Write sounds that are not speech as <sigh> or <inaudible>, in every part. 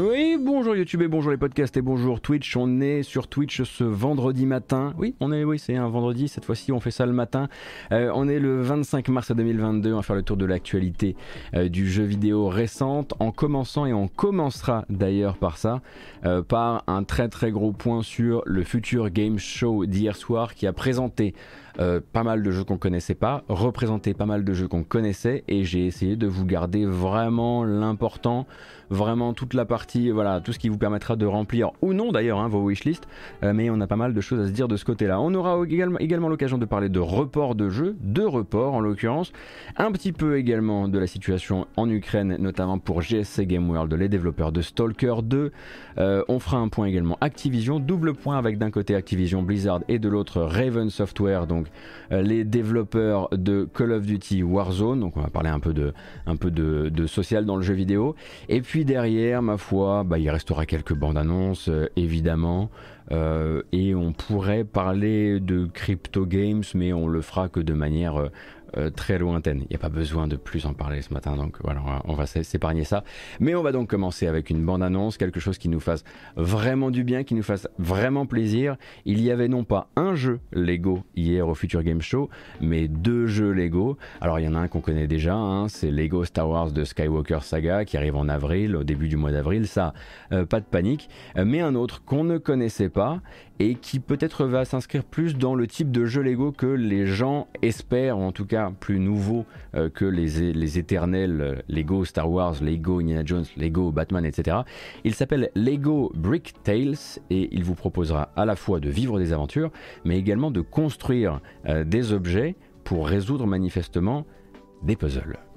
Oui, bonjour YouTube et bonjour les podcasts et bonjour Twitch. On est sur Twitch ce vendredi matin. Oui, on est, oui, c'est un vendredi. Cette fois-ci, on fait ça le matin. Euh, on est le 25 mars 2022. On va faire le tour de l'actualité euh, du jeu vidéo récente en commençant et on commencera d'ailleurs par ça, euh, par un très très gros point sur le futur Game Show d'hier soir qui a présenté euh, pas mal de jeux qu'on connaissait pas, représenter pas mal de jeux qu'on connaissait et j'ai essayé de vous garder vraiment l'important, vraiment toute la partie, voilà, tout ce qui vous permettra de remplir ou non d'ailleurs hein, vos wishlists, euh, mais on a pas mal de choses à se dire de ce côté-là. On aura également, l'occasion de parler de report de jeux, de report en l'occurrence, un petit peu également de la situation en Ukraine, notamment pour GSC Game World, les développeurs de Stalker 2. Euh, on fera un point également Activision, double point avec d'un côté Activision Blizzard et de l'autre Raven Software, donc les développeurs de Call of Duty Warzone. Donc on va parler un peu de, un peu de, social dans le jeu vidéo. Et puis derrière, ma foi, bah, il restera quelques bandes annonces, euh, évidemment. Euh, et on pourrait parler de crypto games, mais on le fera que de manière euh, très lointaine. Il n'y a pas besoin de plus en parler ce matin, donc voilà, on va, s'épargner ça. Mais on va donc commencer avec une bande-annonce, quelque chose qui nous fasse vraiment du bien, qui nous fasse vraiment plaisir. Il y avait non pas un jeu Lego hier au Future Game Show, mais deux jeux Lego. Alors il y en a un qu'on connaît déjà, hein, c'est Lego Star Wars de Skywalker Saga qui arrive en avril, au début du mois d'avril, ça, euh, pas de panique. Euh, mais un autre qu'on ne connaissait pas et qui peut-être va s'inscrire plus dans le type de jeu Lego que les gens espèrent, ou en tout cas plus nouveau euh, que les, les éternels euh, Lego Star Wars, Lego Indiana Jones, Lego Batman, etc. Il s'appelle Lego Brick Tales et il vous proposera à la fois de vivre des aventures, mais également de construire euh, des objets pour résoudre manifestement des puzzles.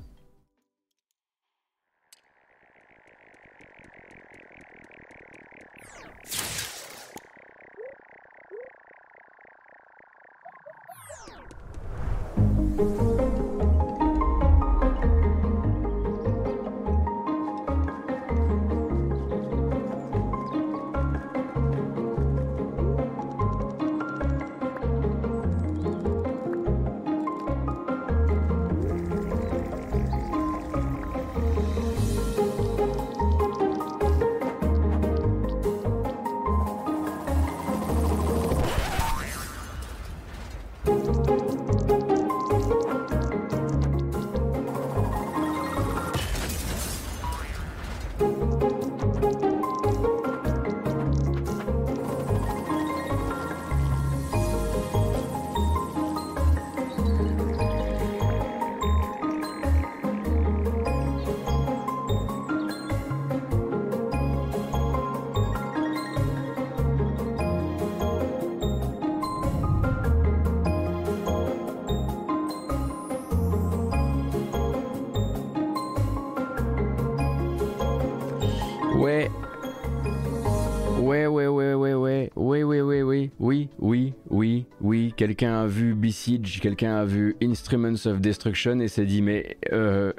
Quelqu'un a vu Besiege, quelqu'un a vu Instruments of Destruction et s'est dit mais euh,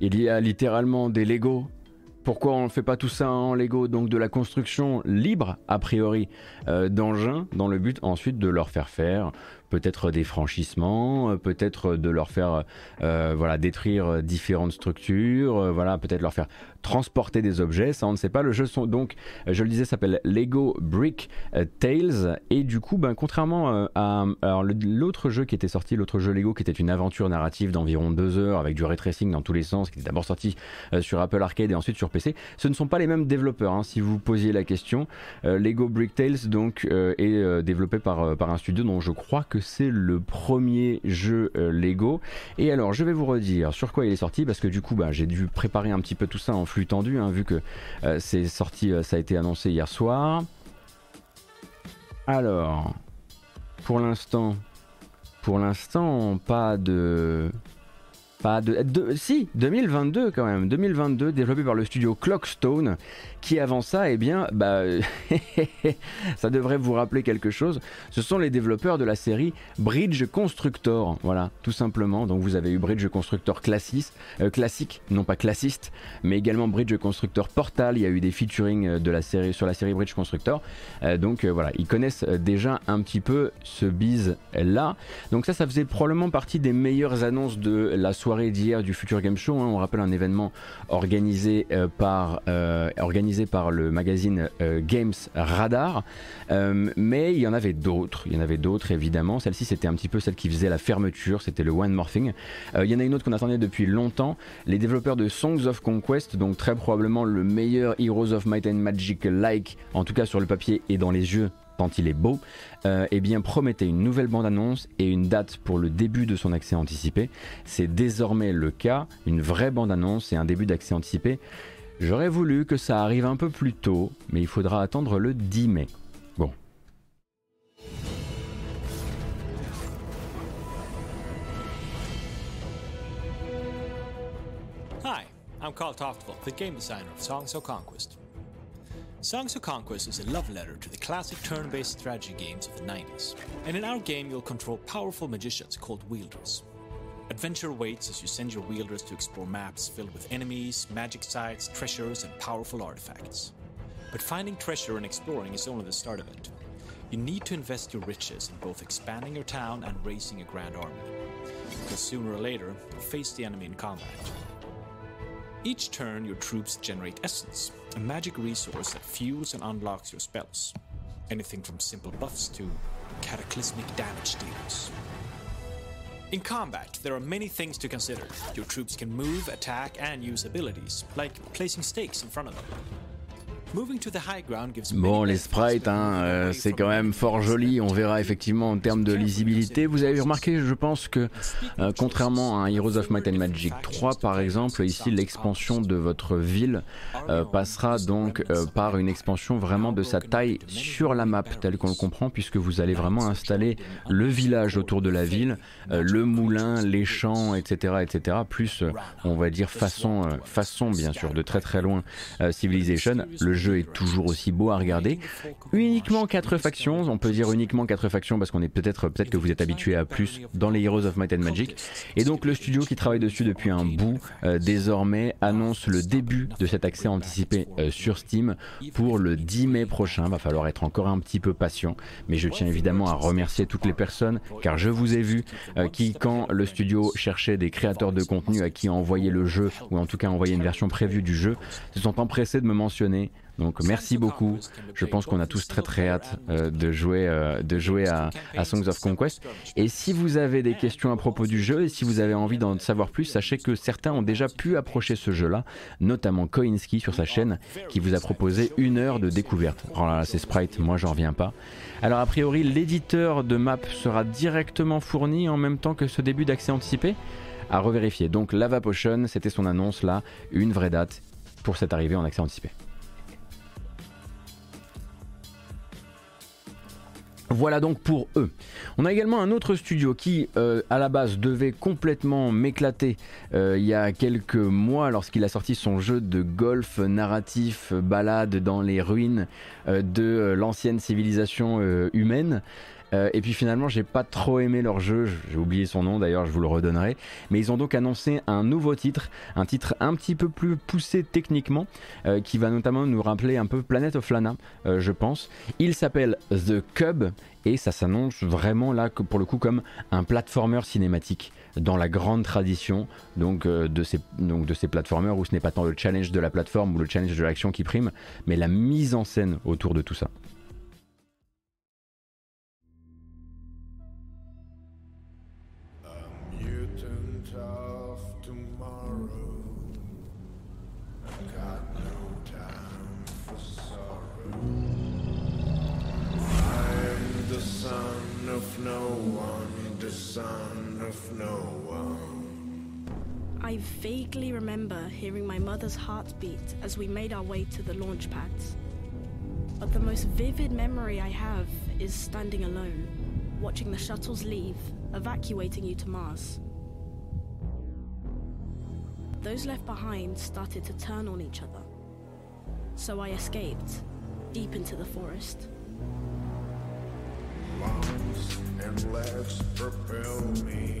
il y a littéralement des Lego. Pourquoi on ne fait pas tout ça en Lego? Donc de la construction libre a priori euh, d'engins dans le but ensuite de leur faire faire peut-être des franchissements, euh, peut-être de leur faire euh, voilà, détruire différentes structures, euh, voilà, peut-être leur faire transporter des objets, ça on ne sait pas. Le jeu sont donc, je le disais, s'appelle Lego Brick Tales et du coup, ben, contrairement à l'autre jeu qui était sorti, l'autre jeu Lego qui était une aventure narrative d'environ deux heures avec du ray tracing dans tous les sens, qui était d'abord sorti sur Apple Arcade et ensuite sur PC, ce ne sont pas les mêmes développeurs. Hein, si vous posiez la question, Lego Brick Tales donc est développé par, par un studio dont je crois que c'est le premier jeu euh, Lego. Et alors, je vais vous redire sur quoi il est sorti, parce que du coup, bah, j'ai dû préparer un petit peu tout ça en flux tendu, hein, vu que euh, c'est sorti, euh, ça a été annoncé hier soir. Alors, pour l'instant, pour l'instant, pas de pas de, de, si 2022 quand même 2022 développé par le studio Clockstone qui avant ça, eh bien, bah, <laughs> ça devrait vous rappeler quelque chose. Ce sont les développeurs de la série Bridge Constructor. Voilà, tout simplement. Donc vous avez eu Bridge Constructor classiste, euh, classique, non pas classiste, mais également Bridge Constructor Portal. Il y a eu des featuring euh, de la série, sur la série Bridge Constructor. Euh, donc voilà, ils connaissent déjà un petit peu ce bise là. Donc ça, ça faisait probablement partie des meilleures annonces de la soirée soirée d'hier du Future Game Show. Hein. on rappelle un événement organisé, par, organisé par le magazine Games Radar. mais il y en avait d'autres. Il y en avait d'autres, évidemment. Celle-ci, c'était un petit peu celle qui faisait la fermeture. C'était le One Morphing. il y en a une autre qu'on attendait depuis longtemps. Les développeurs de Songs of Conquest, donc très probablement le meilleur Heroes of Might and Magic like, en tout cas sur le papier et dans les yeux tant il est beau, euh, eh bien promettait une nouvelle bande-annonce et une date pour le début de son accès anticipé. C'est désormais le cas, une vraie bande-annonce et un début d'accès anticipé. J'aurais voulu que ça arrive un peu plus tôt, mais il faudra attendre le 10 mai. Bon. Hi, I'm Carl Toftwell, the game designer of Songs of Conquest. Songs of Conquest is a love letter to the classic turn based strategy games of the 90s. And in our game, you'll control powerful magicians called wielders. Adventure awaits as you send your wielders to explore maps filled with enemies, magic sites, treasures, and powerful artifacts. But finding treasure and exploring is only the start of it. You need to invest your riches in both expanding your town and raising a grand army. Because sooner or later, you'll face the enemy in combat. Each turn, your troops generate essence, a magic resource that fuels and unlocks your spells. Anything from simple buffs to cataclysmic damage dealers. In combat, there are many things to consider. Your troops can move, attack, and use abilities, like placing stakes in front of them. Bon, les sprites, hein, euh, c'est quand même fort joli. On verra effectivement en termes de lisibilité. Vous avez remarqué, je pense que euh, contrairement à Heroes of Might and Magic 3, par exemple, ici l'expansion de votre ville euh, passera donc par une expansion vraiment de sa taille sur la map, telle qu'on le comprend, puisque vous allez vraiment installer le village autour de la ville, le moulin, les champs, etc., etc. Plus, on va dire façon, façon bien sûr, de très très loin Civilization. Le jeu est toujours aussi beau à regarder. Uniquement 4 factions, on peut dire uniquement 4 factions parce qu'on est peut-être peut-être que vous êtes habitué à plus dans les Heroes of Might and Magic. Et donc le studio qui travaille dessus depuis un bout euh, désormais annonce le début de cet accès anticipé euh, sur Steam pour le 10 mai prochain. Va falloir être encore un petit peu patient, mais je tiens évidemment à remercier toutes les personnes car je vous ai vu euh, qui quand le studio cherchait des créateurs de contenu à qui envoyer le jeu ou en tout cas envoyer une version prévue du jeu, se sont empressés de me mentionner donc merci beaucoup. Je pense qu'on a tous très très hâte euh, de jouer, euh, de jouer à, Songs of Conquest. Et si vous avez des questions à propos du jeu et si vous avez envie d'en savoir plus, sachez que certains ont déjà pu approcher ce jeu-là, notamment Koinski sur sa chaîne, qui vous a proposé une heure de découverte. Oh là, c'est Sprite, moi j'en reviens pas. Alors a priori, l'éditeur de map sera directement fourni en même temps que ce début d'accès anticipé? À revérifier. Donc Lava Potion, c'était son annonce là, une vraie date pour cette arrivée en accès anticipé. Voilà donc pour eux. On a également un autre studio qui, euh, à la base, devait complètement m'éclater euh, il y a quelques mois lorsqu'il a sorti son jeu de golf narratif balade dans les ruines euh, de l'ancienne civilisation humaine. Euh, et puis finalement, j'ai pas trop aimé leur jeu. J'ai oublié son nom d'ailleurs, je vous le redonnerai. Mais ils ont donc annoncé un nouveau titre, un titre un petit peu plus poussé techniquement, euh, qui va notamment nous rappeler un peu Planet of Lana, euh, je pense. Il s'appelle The Cub et ça s'annonce vraiment là pour le coup comme un platformer cinématique dans la grande tradition donc, de ces, donc où ce n'est pas tant le challenge de la plateforme ou le challenge de l'action qui prime, mais la mise en scène autour de tout ça. I vaguely remember hearing my mother's heartbeat as we made our way to the launch pads. But the most vivid memory I have is standing alone, watching the shuttles leave, evacuating you to Mars. Those left behind started to turn on each other. So I escaped, deep into the forest. Lungs and legs propel me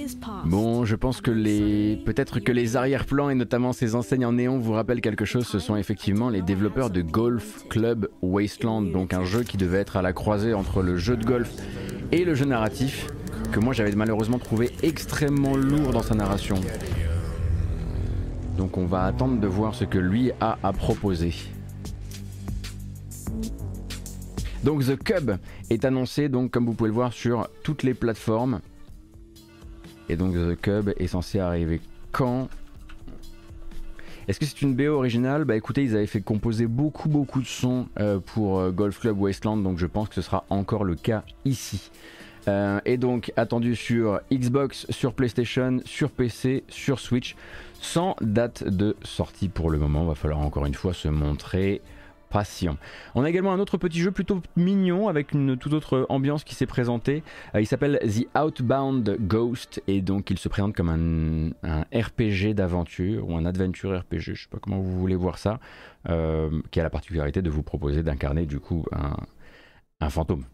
I je pense que les peut-être que les arrière-plans et notamment ces enseignes en néon vous rappellent quelque chose. Ce sont effectivement les développeurs de Golf Club Wasteland, donc un jeu qui devait être à la croisée entre le jeu de golf et le jeu narratif, que moi j'avais malheureusement trouvé extrêmement lourd dans sa narration. Donc on va attendre de voir ce que lui a à proposer. Donc The Cub est annoncé donc comme vous pouvez le voir sur toutes les plateformes. Et donc The Cub est censé arriver quand est-ce que c'est une BO originale? Bah écoutez, ils avaient fait composer beaucoup beaucoup de sons euh, pour euh, Golf Club Wasteland, donc je pense que ce sera encore le cas ici. Euh, et donc attendu sur Xbox, sur PlayStation, sur PC, sur Switch, sans date de sortie pour le moment. Va falloir encore une fois se montrer On a également un autre petit jeu plutôt mignon avec une toute autre ambiance qui s'est présentée. Euh, il s'appelle The Outbound Ghost et donc il se présente comme un, RPG d'aventure ou un adventure RPG, je sais pas comment vous voulez voir ça, euh, qui a la particularité de vous proposer d'incarner du coup un fantôme.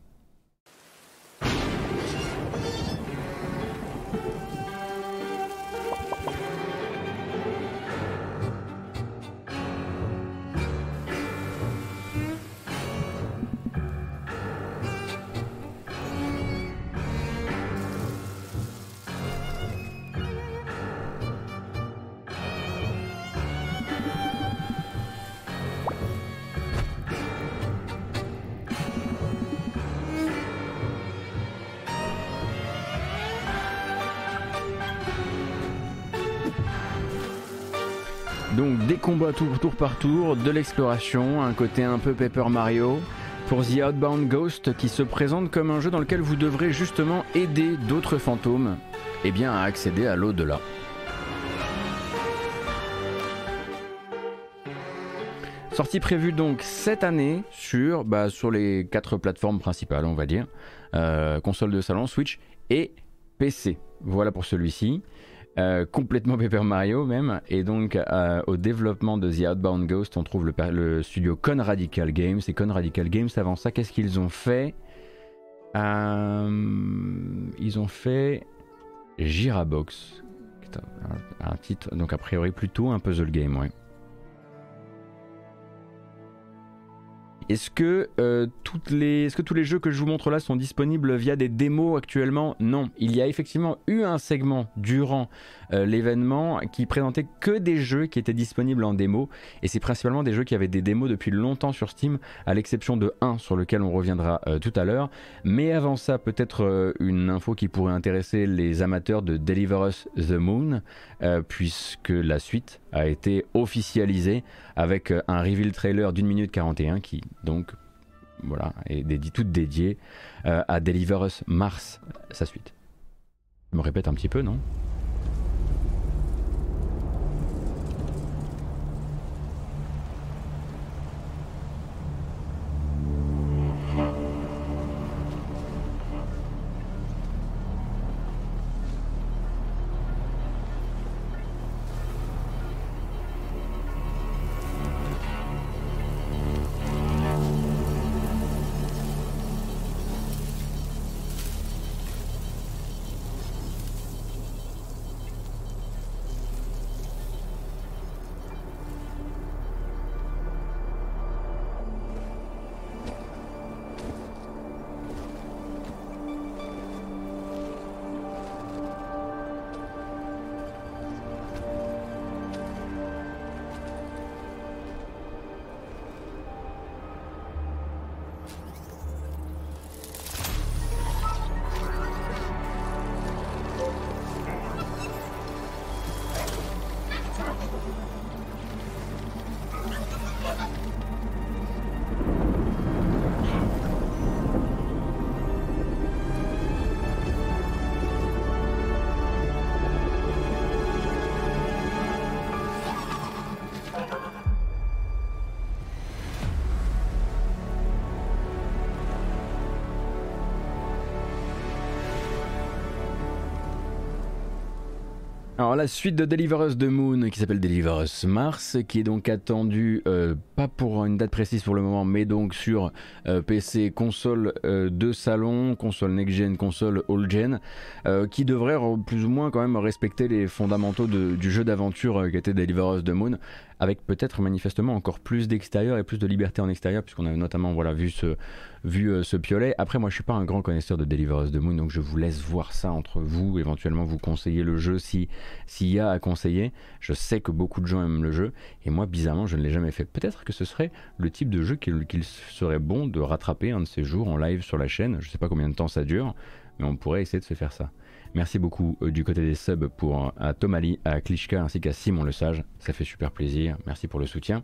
Tour, par tour, de l'exploration, un côté un peu Paper Mario pour The Outbound Ghost qui se présente comme un jeu dans lequel vous devrez justement aider d'autres fantômes eh bien, à accéder à l'au-delà. Sortie prévue donc cette année sur, bah, les quatre plateformes principales, on va dire. Euh, console de salon, Switch et PC. Voilà pour celui-ci. Euh, complètement Paper Mario même. Et donc euh, au développement de The Outbound Ghost, on trouve le, studio Con Radical Games. Et Con Radical Games, avant ça, qu'est-ce qu'ils ont fait? Euh, Ils ont fait Girabox. Un, un, titre, donc a priori plutôt un puzzle game, ouais. Est-ce que, euh, est-ce que tous les jeux que je vous montre là sont disponibles via des démos actuellement? Non. Il y a effectivement eu un segment durant euh, l'événement qui présentait que des jeux qui étaient disponibles en démo. Et c'est principalement des jeux qui avaient des démos depuis longtemps sur Steam, à l'exception de un sur lequel on reviendra euh, tout à l'heure. Mais avant ça, peut-être une info qui pourrait intéresser les amateurs de Deliver Us the Moon, puisque la suite a été officialisée avec euh, un reveal trailer d'une minute 41 qui donc voilà est dédié, toute dédiée euh, à Deliver Us Mars, sa suite. Je me répète un petit peu, non? La suite de Deliver Us the Moon qui s'appelle Deliver Us Mars qui est donc attendu euh, pas pour une date précise pour le moment mais donc sur euh, PC, console euh, de salon, console next-gen, console all-gen qui devrait plus ou moins quand même respecter les fondamentaux du jeu d'aventure qui était Deliver Us the Moon avec peut-être manifestement encore plus d'extérieur et plus de liberté en extérieur, puisqu'on a notamment voilà, vu, ce, vu euh, ce piolet. Après, moi je suis pas un grand connaisseur de Deliver Us the Moon, donc je vous laisse voir ça entre vous, éventuellement vous conseiller le jeu s'il y a à conseiller. Je sais que beaucoup de gens aiment le jeu, et moi bizarrement je ne l'ai jamais fait. Peut-être que ce serait le type de jeu qu'il serait bon de rattraper un de ces jours en live sur la chaîne. Je sais pas combien de temps ça dure, mais on pourrait essayer de se faire ça. Merci beaucoup euh, du côté des subs pour, à Tomali, à Klishka ainsi qu'à Simon Le Sage. Ça fait super plaisir. Merci pour le soutien.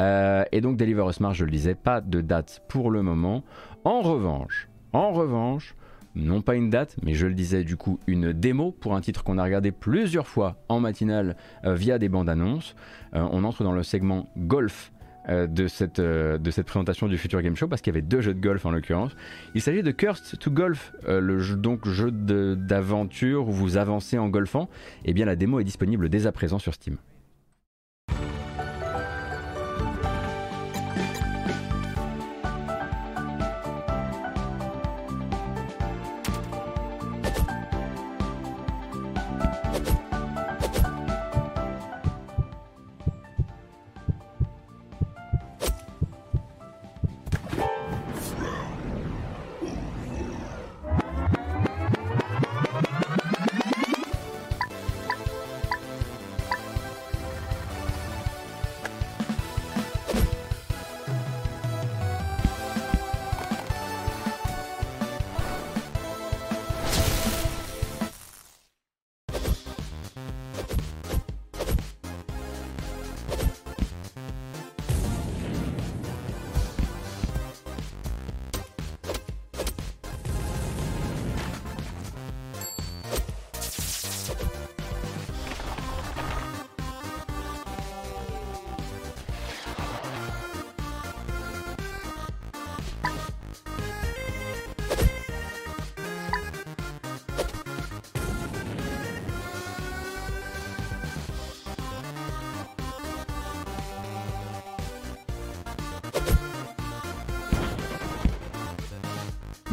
Euh, et donc Deliver Us je le disais, pas de date pour le moment. En revanche, en revanche, non pas une date, mais je le disais du coup une démo pour un titre qu'on a regardé plusieurs fois en matinale euh, via des bandes annonces. on entre dans le segment golf euh, de, cette, euh, de cette présentation du Future Game Show parce qu'il y avait deux jeux de golf en l'occurrence. Il s'agit de Cursed to Golf, euh, le jeu, donc jeu d'aventure où vous avancez en golfant. Et eh bien la démo est disponible dès à présent sur Steam.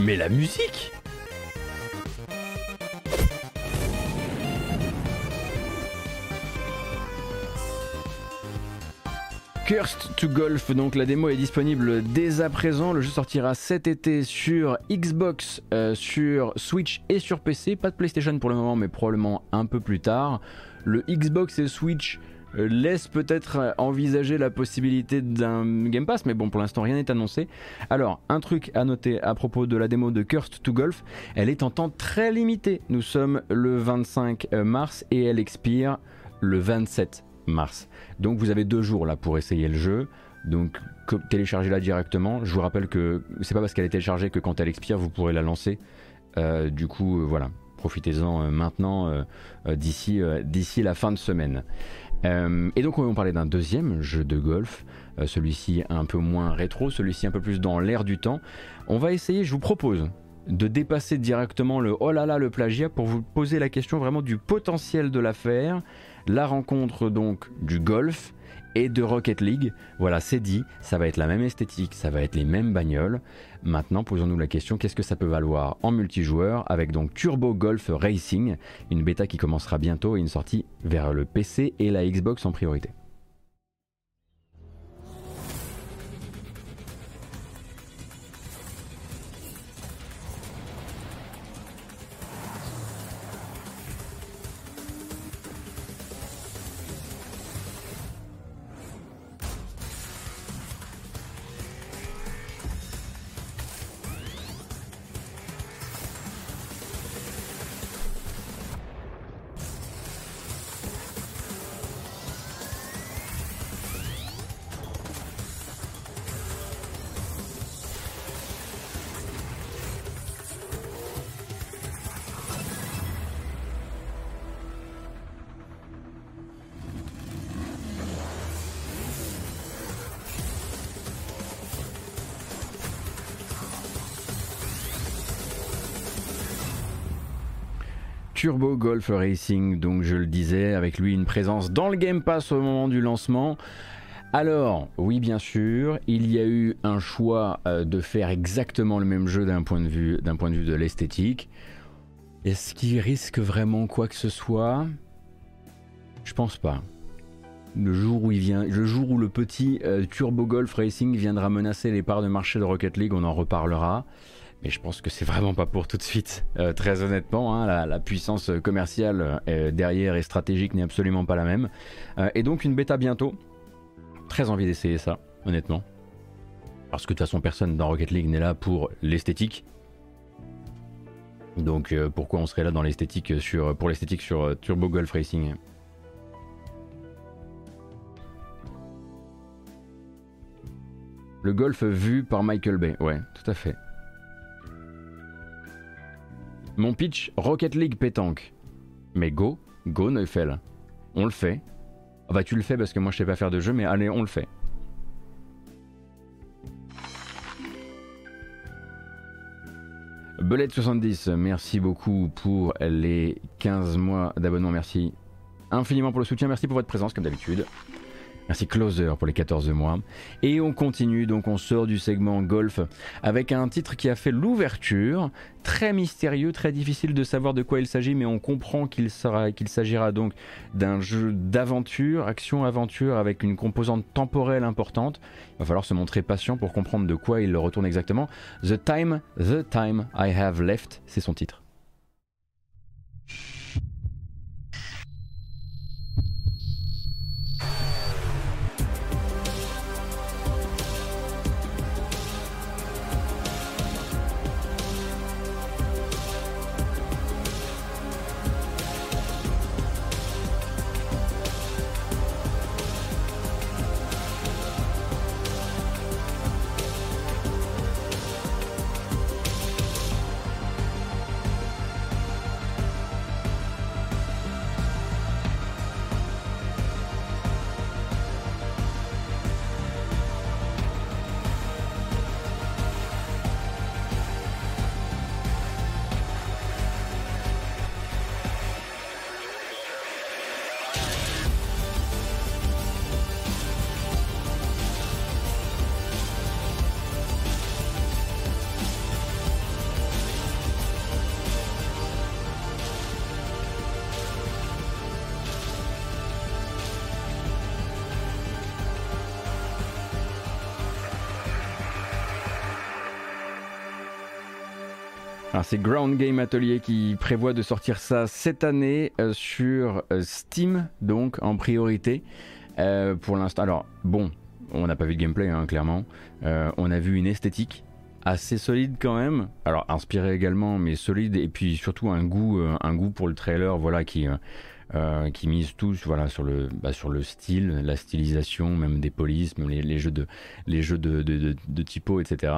Mais la musique Cursed to Golf, donc la démo est disponible dès à présent. Le jeu sortira cet été sur Xbox, euh, sur Switch et sur PC. Pas de PlayStation pour le moment, mais probablement un peu plus tard. Le Xbox et Switch laisse peut-être euh, envisager la possibilité d'un Game Pass, mais bon, pour l'instant, rien n'est annoncé. Alors, un truc à noter à propos de la démo de Cursed to Golf, elle est en temps très limité. Nous sommes le 25 euh, mars et elle expire le 27 mars. Donc, vous avez deux jours là pour essayer le jeu. Donc, téléchargez-la directement. Je vous rappelle que c'est pas parce qu'elle est téléchargée que quand elle expire, vous pourrez la lancer. du coup, voilà, profitez-en maintenant d'ici la fin de semaine. Euh, et donc on parlait d'un deuxième jeu de golf, euh, celui-ci un peu moins rétro, celui-ci un peu plus dans l'air du temps. On va essayer, je vous propose, de dépasser directement le oh là là le plagiat pour vous poser la question vraiment du potentiel de l'affaire, la rencontre donc du golf et de Rocket League. Voilà, c'est dit, ça va être la même esthétique, ça va être les mêmes bagnoles. Maintenant, posons-nous la question qu'est-ce que ça peut valoir en multijoueur avec donc Turbo Golf Racing, une bêta qui commencera bientôt et une sortie vers le PC et la Xbox en priorité. Golf Racing, donc je le disais, avec lui une présence dans le Game Pass au moment du lancement. Alors, oui, bien sûr, il y a eu un choix euh, de faire exactement le même jeu d'un point de vue, d'un point de vue de l'esthétique. Est-ce qu'il risque vraiment quoi que ce soit? Je pense pas. Le jour où le jour où le petit euh, Turbo Golf Racing viendra menacer les parts de marché de Rocket League, on en reparlera. Mais je pense que c'est vraiment pas pour tout de suite. Euh, très honnêtement, hein, la, puissance commerciale derrière et stratégique n'est absolument pas la même. et donc une bêta bientôt. Très envie d'essayer ça, honnêtement. Parce que de toute façon, personne dans Rocket League n'est là pour l'esthétique. Donc euh, pourquoi on serait là pour l'esthétique sur euh, Turbo Golf Racing? Le golf vu par Michael Bay, ouais, tout à fait. Mon pitch, Rocket League pétanque. Mais go, go Neufel. On le fait, ah bah tu le fais parce que moi je sais pas faire de jeu, mais allez, on le fait. Belette70, merci beaucoup pour les 15 mois d'abonnement, merci infiniment pour le soutien, merci pour votre présence comme d'habitude. Merci Closer pour les 14 mois. Et on continue, donc on sort du segment golf avec un titre qui a fait l'ouverture, très mystérieux, très difficile de savoir de quoi il s'agit, mais on comprend qu'il s'agira donc d'un jeu d'aventure, action-aventure avec une composante temporelle importante. Il va falloir se montrer patient pour comprendre de quoi il retourne exactement. The Time, The Time I Have Left, c'est son titre. C'est Ground Game Atelier qui prévoit de sortir ça cette année euh, sur euh, Steam, donc en priorité. Euh, pour l'instant, alors bon, on n'a pas vu de gameplay, hein, clairement. on a vu une esthétique assez solide quand même. Alors inspiré également, mais solide et puis surtout un goût, un goût pour le trailer, voilà qui euh, qui misent tous voilà, sur, le, bah, sur le style, la stylisation, même des polices, même les, jeux de, les jeux etc.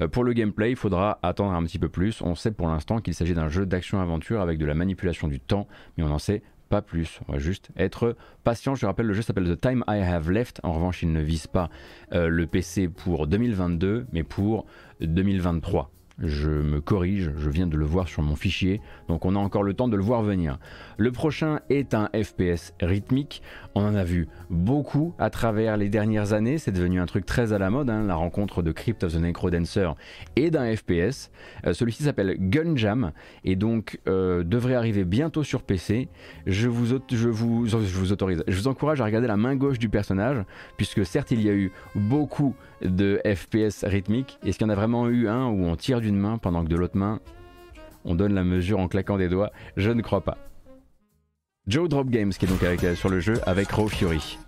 Euh, pour le gameplay, il faudra attendre un petit peu plus. On sait pour l'instant qu'il s'agit d'un jeu d'action-aventure avec de la manipulation du temps, mais on n'en sait pas plus. On va juste être patient. Je rappelle, le jeu s'appelle The Time I Have Left. En revanche, il ne vise pas euh, le PC pour 2022, mais pour 2023 je me corrige, je viens de le voir sur mon fichier, donc on a encore le temps de le voir venir. Le prochain est un FPS rythmique, on en a vu beaucoup à travers les dernières années, c'est devenu un truc très à la mode, hein, la rencontre de Crypt of the Necrodancer et d'un FPS. Euh, celui-ci s'appelle Gunjam et donc euh, devrait arriver bientôt sur PC. Je vous, je, vous, je vous autorise, je vous encourage à regarder la main gauche du personnage, puisque certes il y a eu beaucoup de FPS rythmiques, est-ce qu'il y en a vraiment eu un où on tire d'une main pendant que de l'autre main on donne la mesure en claquant des doigts? Je ne crois pas. Joe Drop Games qui est donc avec, euh, sur le jeu avec Raw Fury.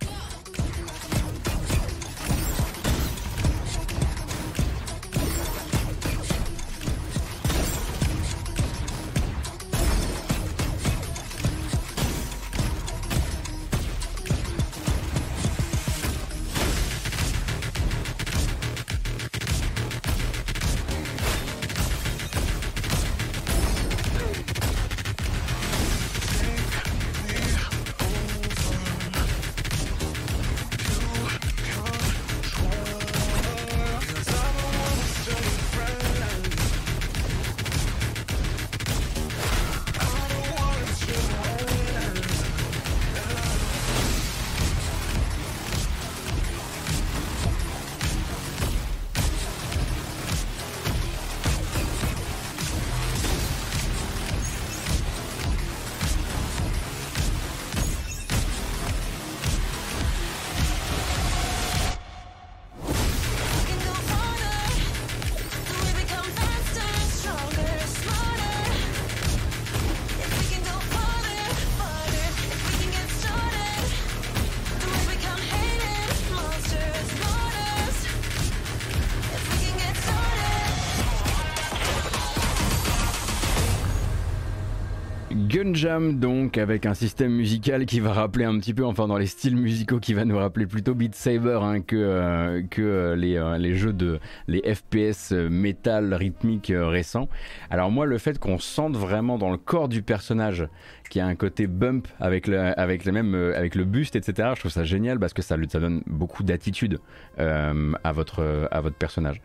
Avec un système musical qui va rappeler un petit peu, enfin dans les styles musicaux qui va nous rappeler plutôt Beat Saber hein, que, euh, euh, les, euh, les, jeux de les FPS métal rythmique récents. Alors moi le fait qu'on sente vraiment dans le corps du personnage qui a un côté bump avec le, les mêmes, avec le buste etc. Je trouve ça génial parce que ça, donne beaucoup d'attitude à, votre, à votre personnage.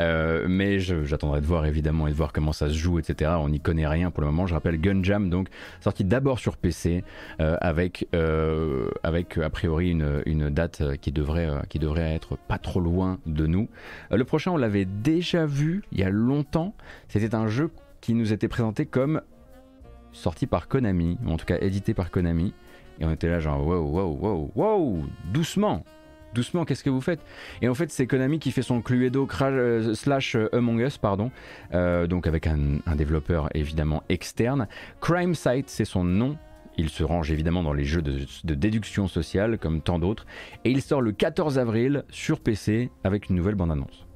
Euh, mais j'attendrai de voir évidemment et de voir comment ça se joue, etc. On n'y connaît rien pour le moment. Je rappelle Gunjam, donc sorti d'abord sur PC euh, avec, euh, avec a priori une, une, date qui devrait, qui devrait être pas trop loin de nous. le prochain, on l'avait déjà vu il y a longtemps. C'était un jeu qui nous était présenté comme sorti par Konami, ou en tout cas édité par Konami. Et on était là genre wow, wow, wow, wow, doucement, doucement, qu'est-ce que vous faites? Et en fait, c'est Konami qui fait son Cluedo euh, slash euh, Among Us, pardon, euh, donc avec un, développeur évidemment externe. Crime Site, c'est son nom. Il se range évidemment dans les jeux de, de déduction sociale comme tant d'autres. Et il sort le 14 avril sur PC avec une nouvelle bande-annonce.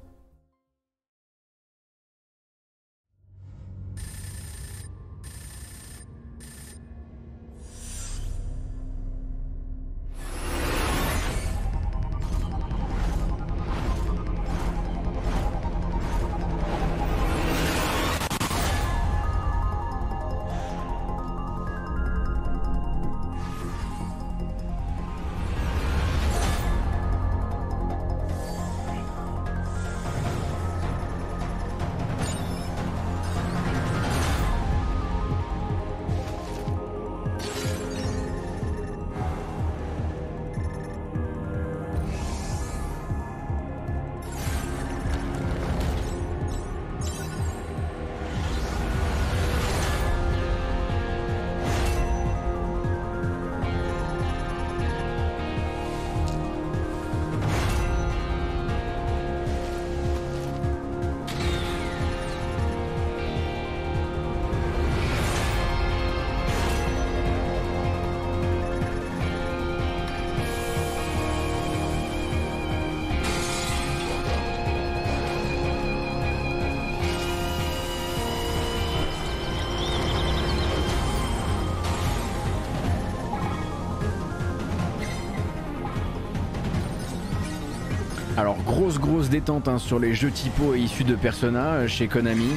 Grosse grosse détente hein, sur les jeux typo issus de Persona chez Konami.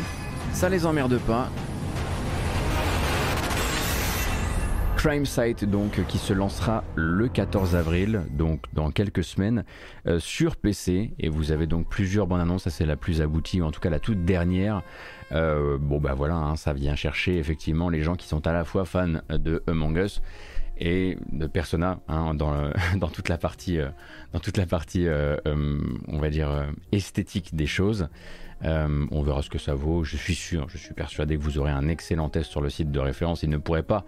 Ça les emmerde pas. Crime Site donc qui se lancera le 14 avril, donc dans quelques semaines, euh, sur PC. Et vous avez donc plusieurs bonnes annonces, ça c'est la plus aboutie, ou en tout cas la toute dernière. Euh, bon bah voilà, hein, ça vient chercher effectivement les gens qui sont à la fois fans de Among Us et de Persona hein, dans, <laughs> dans, toute la partie, euh, dans toute la partie euh, euh, on va dire, esthétique des choses. on verra ce que ça vaut. Je suis sûr, je suis persuadé que vous aurez un excellent test sur le site de référence. Il ne pourrait pas,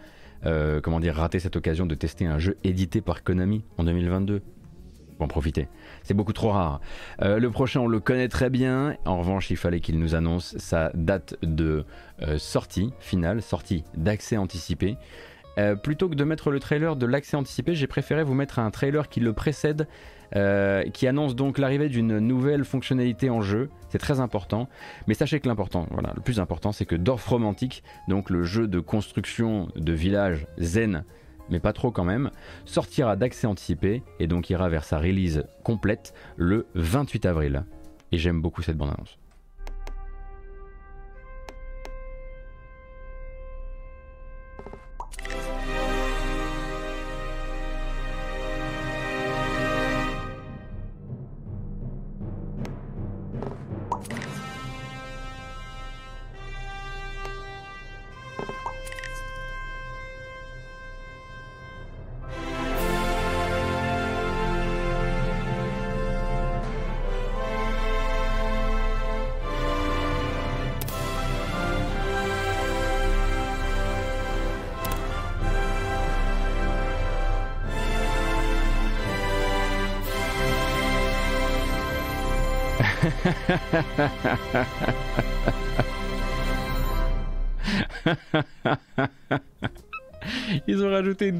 comment dire, rater cette occasion de tester un jeu édité par Konami en 2022 en profiter. C'est beaucoup trop rare. le prochain, on le connaît très bien. En revanche, il fallait qu'il nous annonce sa date de sortie finale, sortie d'accès anticipé. Euh, plutôt que de mettre le trailer de l'accès anticipé, j'ai préféré vous mettre un trailer qui le précède, euh, qui annonce donc l'arrivée d'une nouvelle fonctionnalité en jeu. C'est très important. Mais sachez que l'important, voilà, le plus important, c'est que Dorf Romantic, donc le jeu de construction de village zen, mais pas trop quand même, sortira d'accès anticipé et donc ira vers sa release complète le 28 avril. Et j'aime beaucoup cette bande-annonce.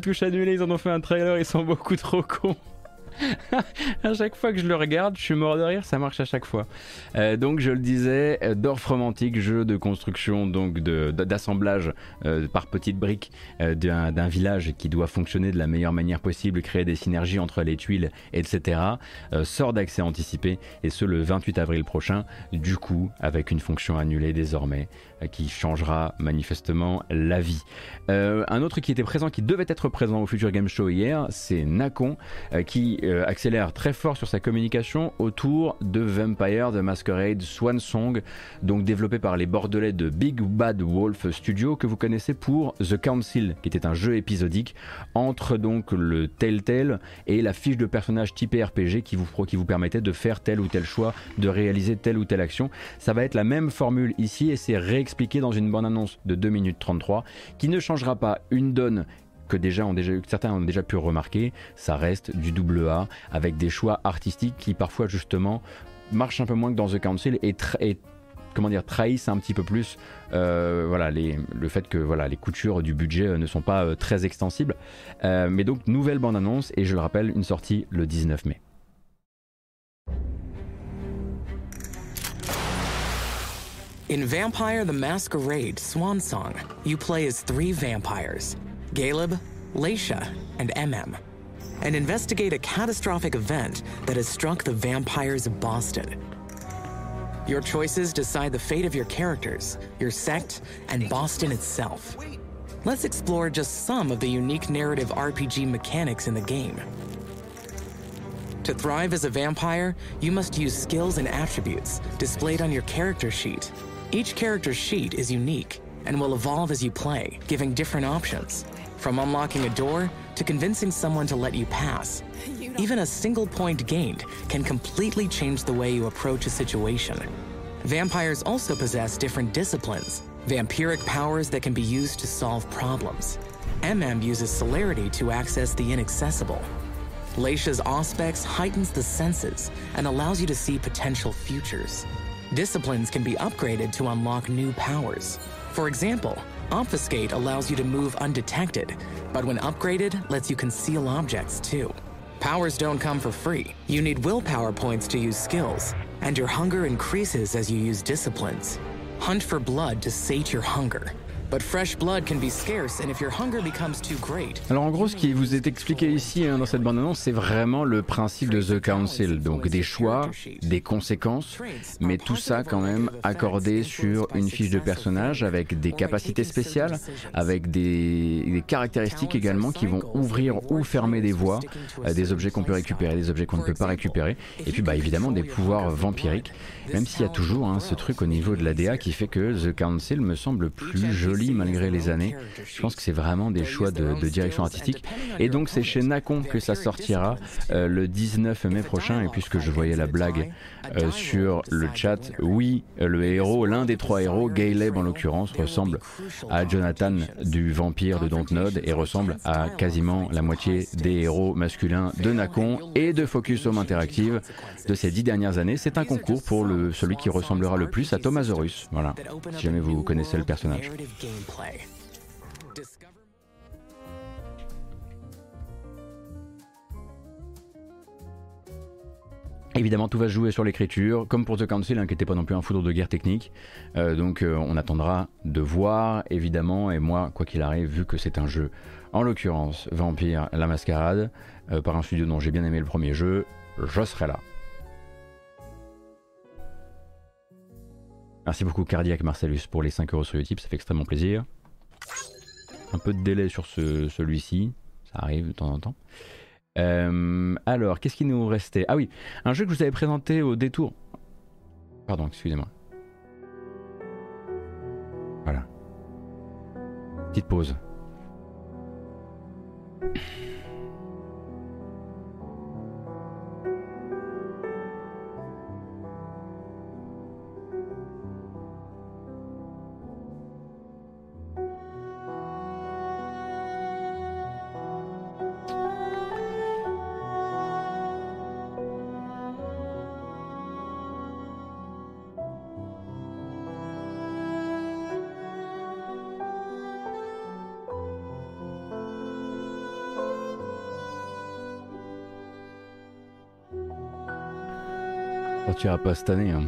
Touche annulée, ils en ont fait un trailer, ils sont beaucoup trop cons. <laughs> à chaque fois que je le regarde, je suis mort de rire, ça marche à chaque fois. Euh, donc je le disais, euh, Dorf romantique, jeu de construction, donc d'assemblage euh, par petites briques d'un village qui doit fonctionner de la meilleure manière possible, créer des synergies entre les tuiles, etc. sort d'accès anticipé et ce le 28 avril prochain, du coup avec une fonction annulée désormais qui changera manifestement la vie. un autre qui était présent, qui devait être présent au Future Game Show hier, c'est Nacon qui euh, accélère très fort sur sa communication autour de Vampire the Masquerade Swan Song, donc développé par les Bordelais de Big Bad Wolf Studio que vous connaissez pour The Council, qui était un jeu épisodique entre donc le Telltale et la fiche de personnage type RPG qui vous, qui vous permettait de faire tel ou tel choix, de réaliser telle ou telle action. Ça va être la même formule ici et c'est réexpliqué dans une bonne annonce de 2 minutes 33 qui ne changera pas une donne que déjà, ont déjà, certains ont déjà pu remarquer, ça reste du double A avec des choix artistiques qui parfois justement marchent un peu moins que dans The Council et, comment dire, trahissent un petit peu plus euh, voilà, les, le fait que voilà, les coutures du budget euh, ne sont pas euh, très extensibles. mais donc, nouvelle bande-annonce et je le rappelle, une sortie le 19 mai. In Vampire the Masquerade Swan Song, you play as three vampires Galeb, Laisha, and MM, and investigate a catastrophic event that has struck the vampires of Boston. Your choices decide the fate of your characters, your sect, and Boston itself. Let's explore just some of the unique narrative RPG mechanics in the game. To thrive as a vampire, you must use skills and attributes displayed on your character sheet. Each character's sheet is unique and will evolve as you play, giving different options. From unlocking a door to convincing someone to let you pass. Even a single point gained can completely change the way you approach a situation. Vampires also possess different disciplines, vampiric powers that can be used to solve problems. MM uses celerity to access the inaccessible. Laisha's Auspex heightens the senses and allows you to see potential futures. Disciplines can be upgraded to unlock new powers. For example, Obfuscate allows you to move undetected, but when upgraded, lets you conceal objects too. Powers don't come for free. You need willpower points to use skills, and your hunger increases as you use disciplines. Hunt for blood to sate your hunger. Alors en gros, ce qui vous est expliqué ici hein, dans cette bande-annonce, c'est vraiment le principe de The Council, donc des choix, des conséquences, mais tout ça quand même accordé sur une fiche de personnage avec des capacités spéciales, avec des, caractéristiques également qui vont ouvrir ou fermer des voies, euh, des objets qu'on peut récupérer, des objets qu'on ne peut pas récupérer, et puis bah évidemment des pouvoirs vampiriques, même s'il y a toujours hein, ce truc au niveau de l'ADA qui fait que The Council me semble plus joli malgré les années. Je pense que c'est vraiment des choix de, direction artistique. Et donc c'est chez Nacon que ça sortira euh, le 19 mai prochain. Et puisque je voyais la blague euh, sur le chat, oui, le héros, l'un des trois héros, Gayleb en l'occurrence, ressemble à Jonathan du vampire de Dontnod et ressemble à quasiment la moitié des héros masculins de Nacon et de Focus Home Interactive de ces dix dernières années. C'est un concours pour le, celui qui ressemblera le plus à Thomasaurus. Voilà, si jamais vous connaissez le personnage. Évidemment, tout va jouer sur l'écriture, comme pour The Council, hein, qui n'était pas non plus un foudre de guerre technique. Euh, donc, euh, on attendra de voir, évidemment. Et moi, quoi qu'il arrive, vu que c'est un jeu, en l'occurrence Vampire la Mascarade, euh, par un studio dont j'ai bien aimé le premier jeu, je serai là. Merci beaucoup Cardiac Marcellus pour les 5 euros sur Utip, ça fait extrêmement plaisir. Un peu de délai sur ce, celui-ci, ça arrive de temps en temps. Euh, alors, qu'est-ce qui nous restait? Ah oui, un jeu que je vous avais présenté au détour. Pardon, excusez-moi. Voilà. Petite pause. Sortira pas cette année. Hein.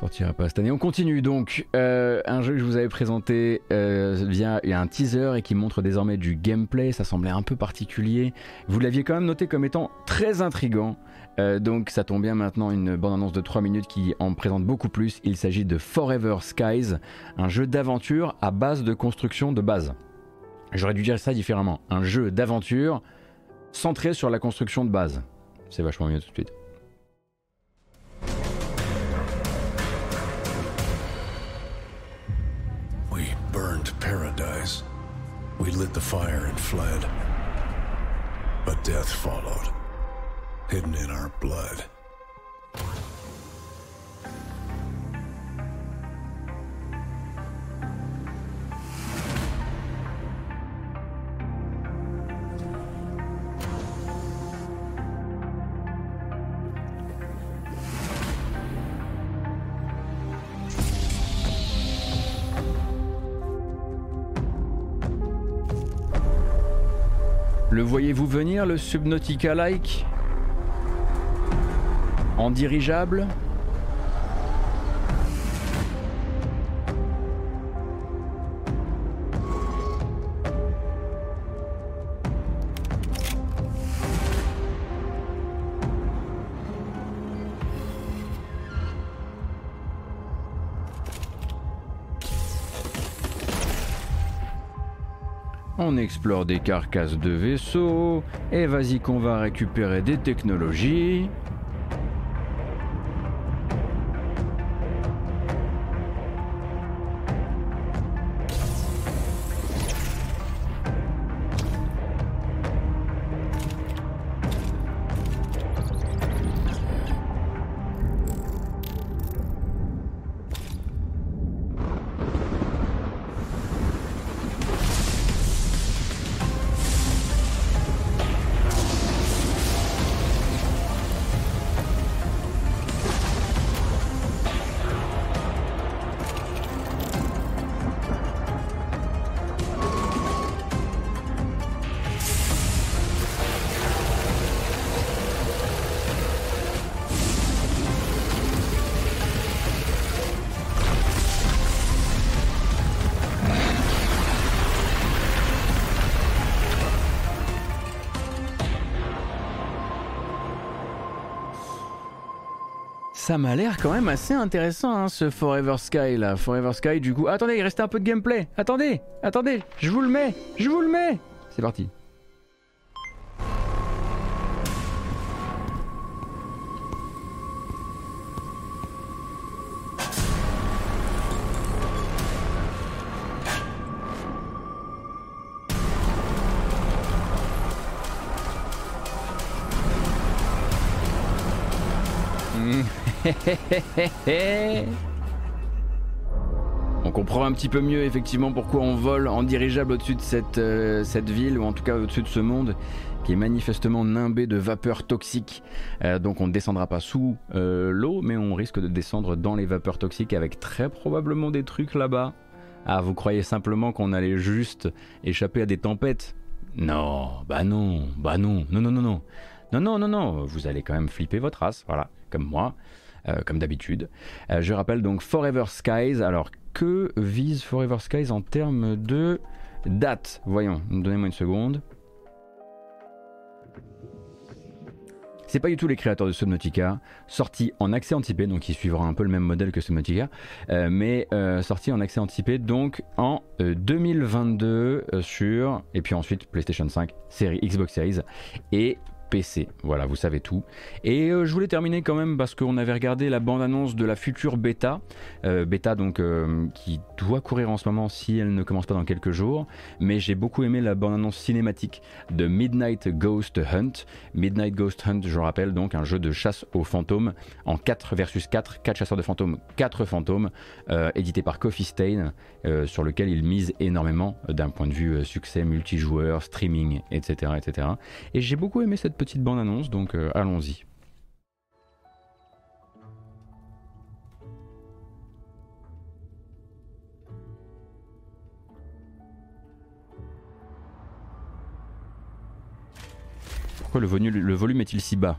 Sortira pas cette année. On continue donc. Euh, un jeu que je vous avais présenté euh, via un teaser et qui montre désormais du gameplay. Ça semblait un peu particulier. Vous l'aviez quand même noté comme étant très intrigant. Euh, donc ça tombe bien maintenant une bande annonce de 3 minutes qui en présente beaucoup plus. Il s'agit de Forever Skies, un jeu d'aventure à base de construction de base. J'aurais dû dire ça différemment. Un jeu d'aventure centré sur la construction de base. C'est vachement mieux tout de suite. We burned paradise. We lit the fire and fled. But death followed, hidden in our blood. Le Subnautica-like En dirigeable on explore des carcasses de vaisseaux, et vas-y qu'on va récupérer des technologies. Ça m'a l'air quand même assez intéressant hein, ce Forever Sky là. Forever Sky du coup. Attendez, il reste un peu de gameplay. Attendez, attendez, je vous le mets, je vous le mets. C'est parti. <laughs> on comprend un petit peu mieux effectivement pourquoi on vole en dirigeable au-dessus de cette, euh, cette ville, ou en tout cas au-dessus de ce monde qui est manifestement nimbé de vapeurs toxiques. Euh, donc on ne descendra pas sous euh, l'eau, mais on risque de descendre dans les vapeurs toxiques avec très probablement des trucs là-bas. Ah, vous croyez simplement qu'on allait juste échapper à des tempêtes? Non, bah non, bah non, non, non, non, non. Non, non, non, non, vous allez quand même flipper votre race, voilà, comme moi. Euh, comme d'habitude. Euh, je rappelle donc Forever Skies. Alors, que vise Forever Skies en termes de date? Voyons, donnez-moi une seconde. C'est pas du tout les créateurs de Subnautica, sorti en accès anticipé, donc il suivra un peu le même modèle que Subnautica, euh, mais sorti en accès anticipé donc en 2022 sur, et puis ensuite PlayStation 5, série Xbox Series et PC. Voilà, vous savez tout. Et euh, je voulais terminer quand même parce qu'on avait regardé la bande-annonce de la future bêta. Euh, bêta donc euh, qui doit courir en ce moment si elle ne commence pas dans quelques jours. Mais j'ai beaucoup aimé la bande-annonce cinématique de Midnight Ghost Hunt. Midnight Ghost Hunt, je rappelle donc un jeu de chasse aux fantômes en 4 versus 4, 4 chasseurs de fantômes, 4 fantômes, édité par Coffee Stain, sur lequel il mise énormément d'un point de vue succès multijoueur, streaming, etc. etc. Et j'ai beaucoup aimé cette petite bande-annonce, donc euh, allons-y. Pourquoi le volume est-il si bas?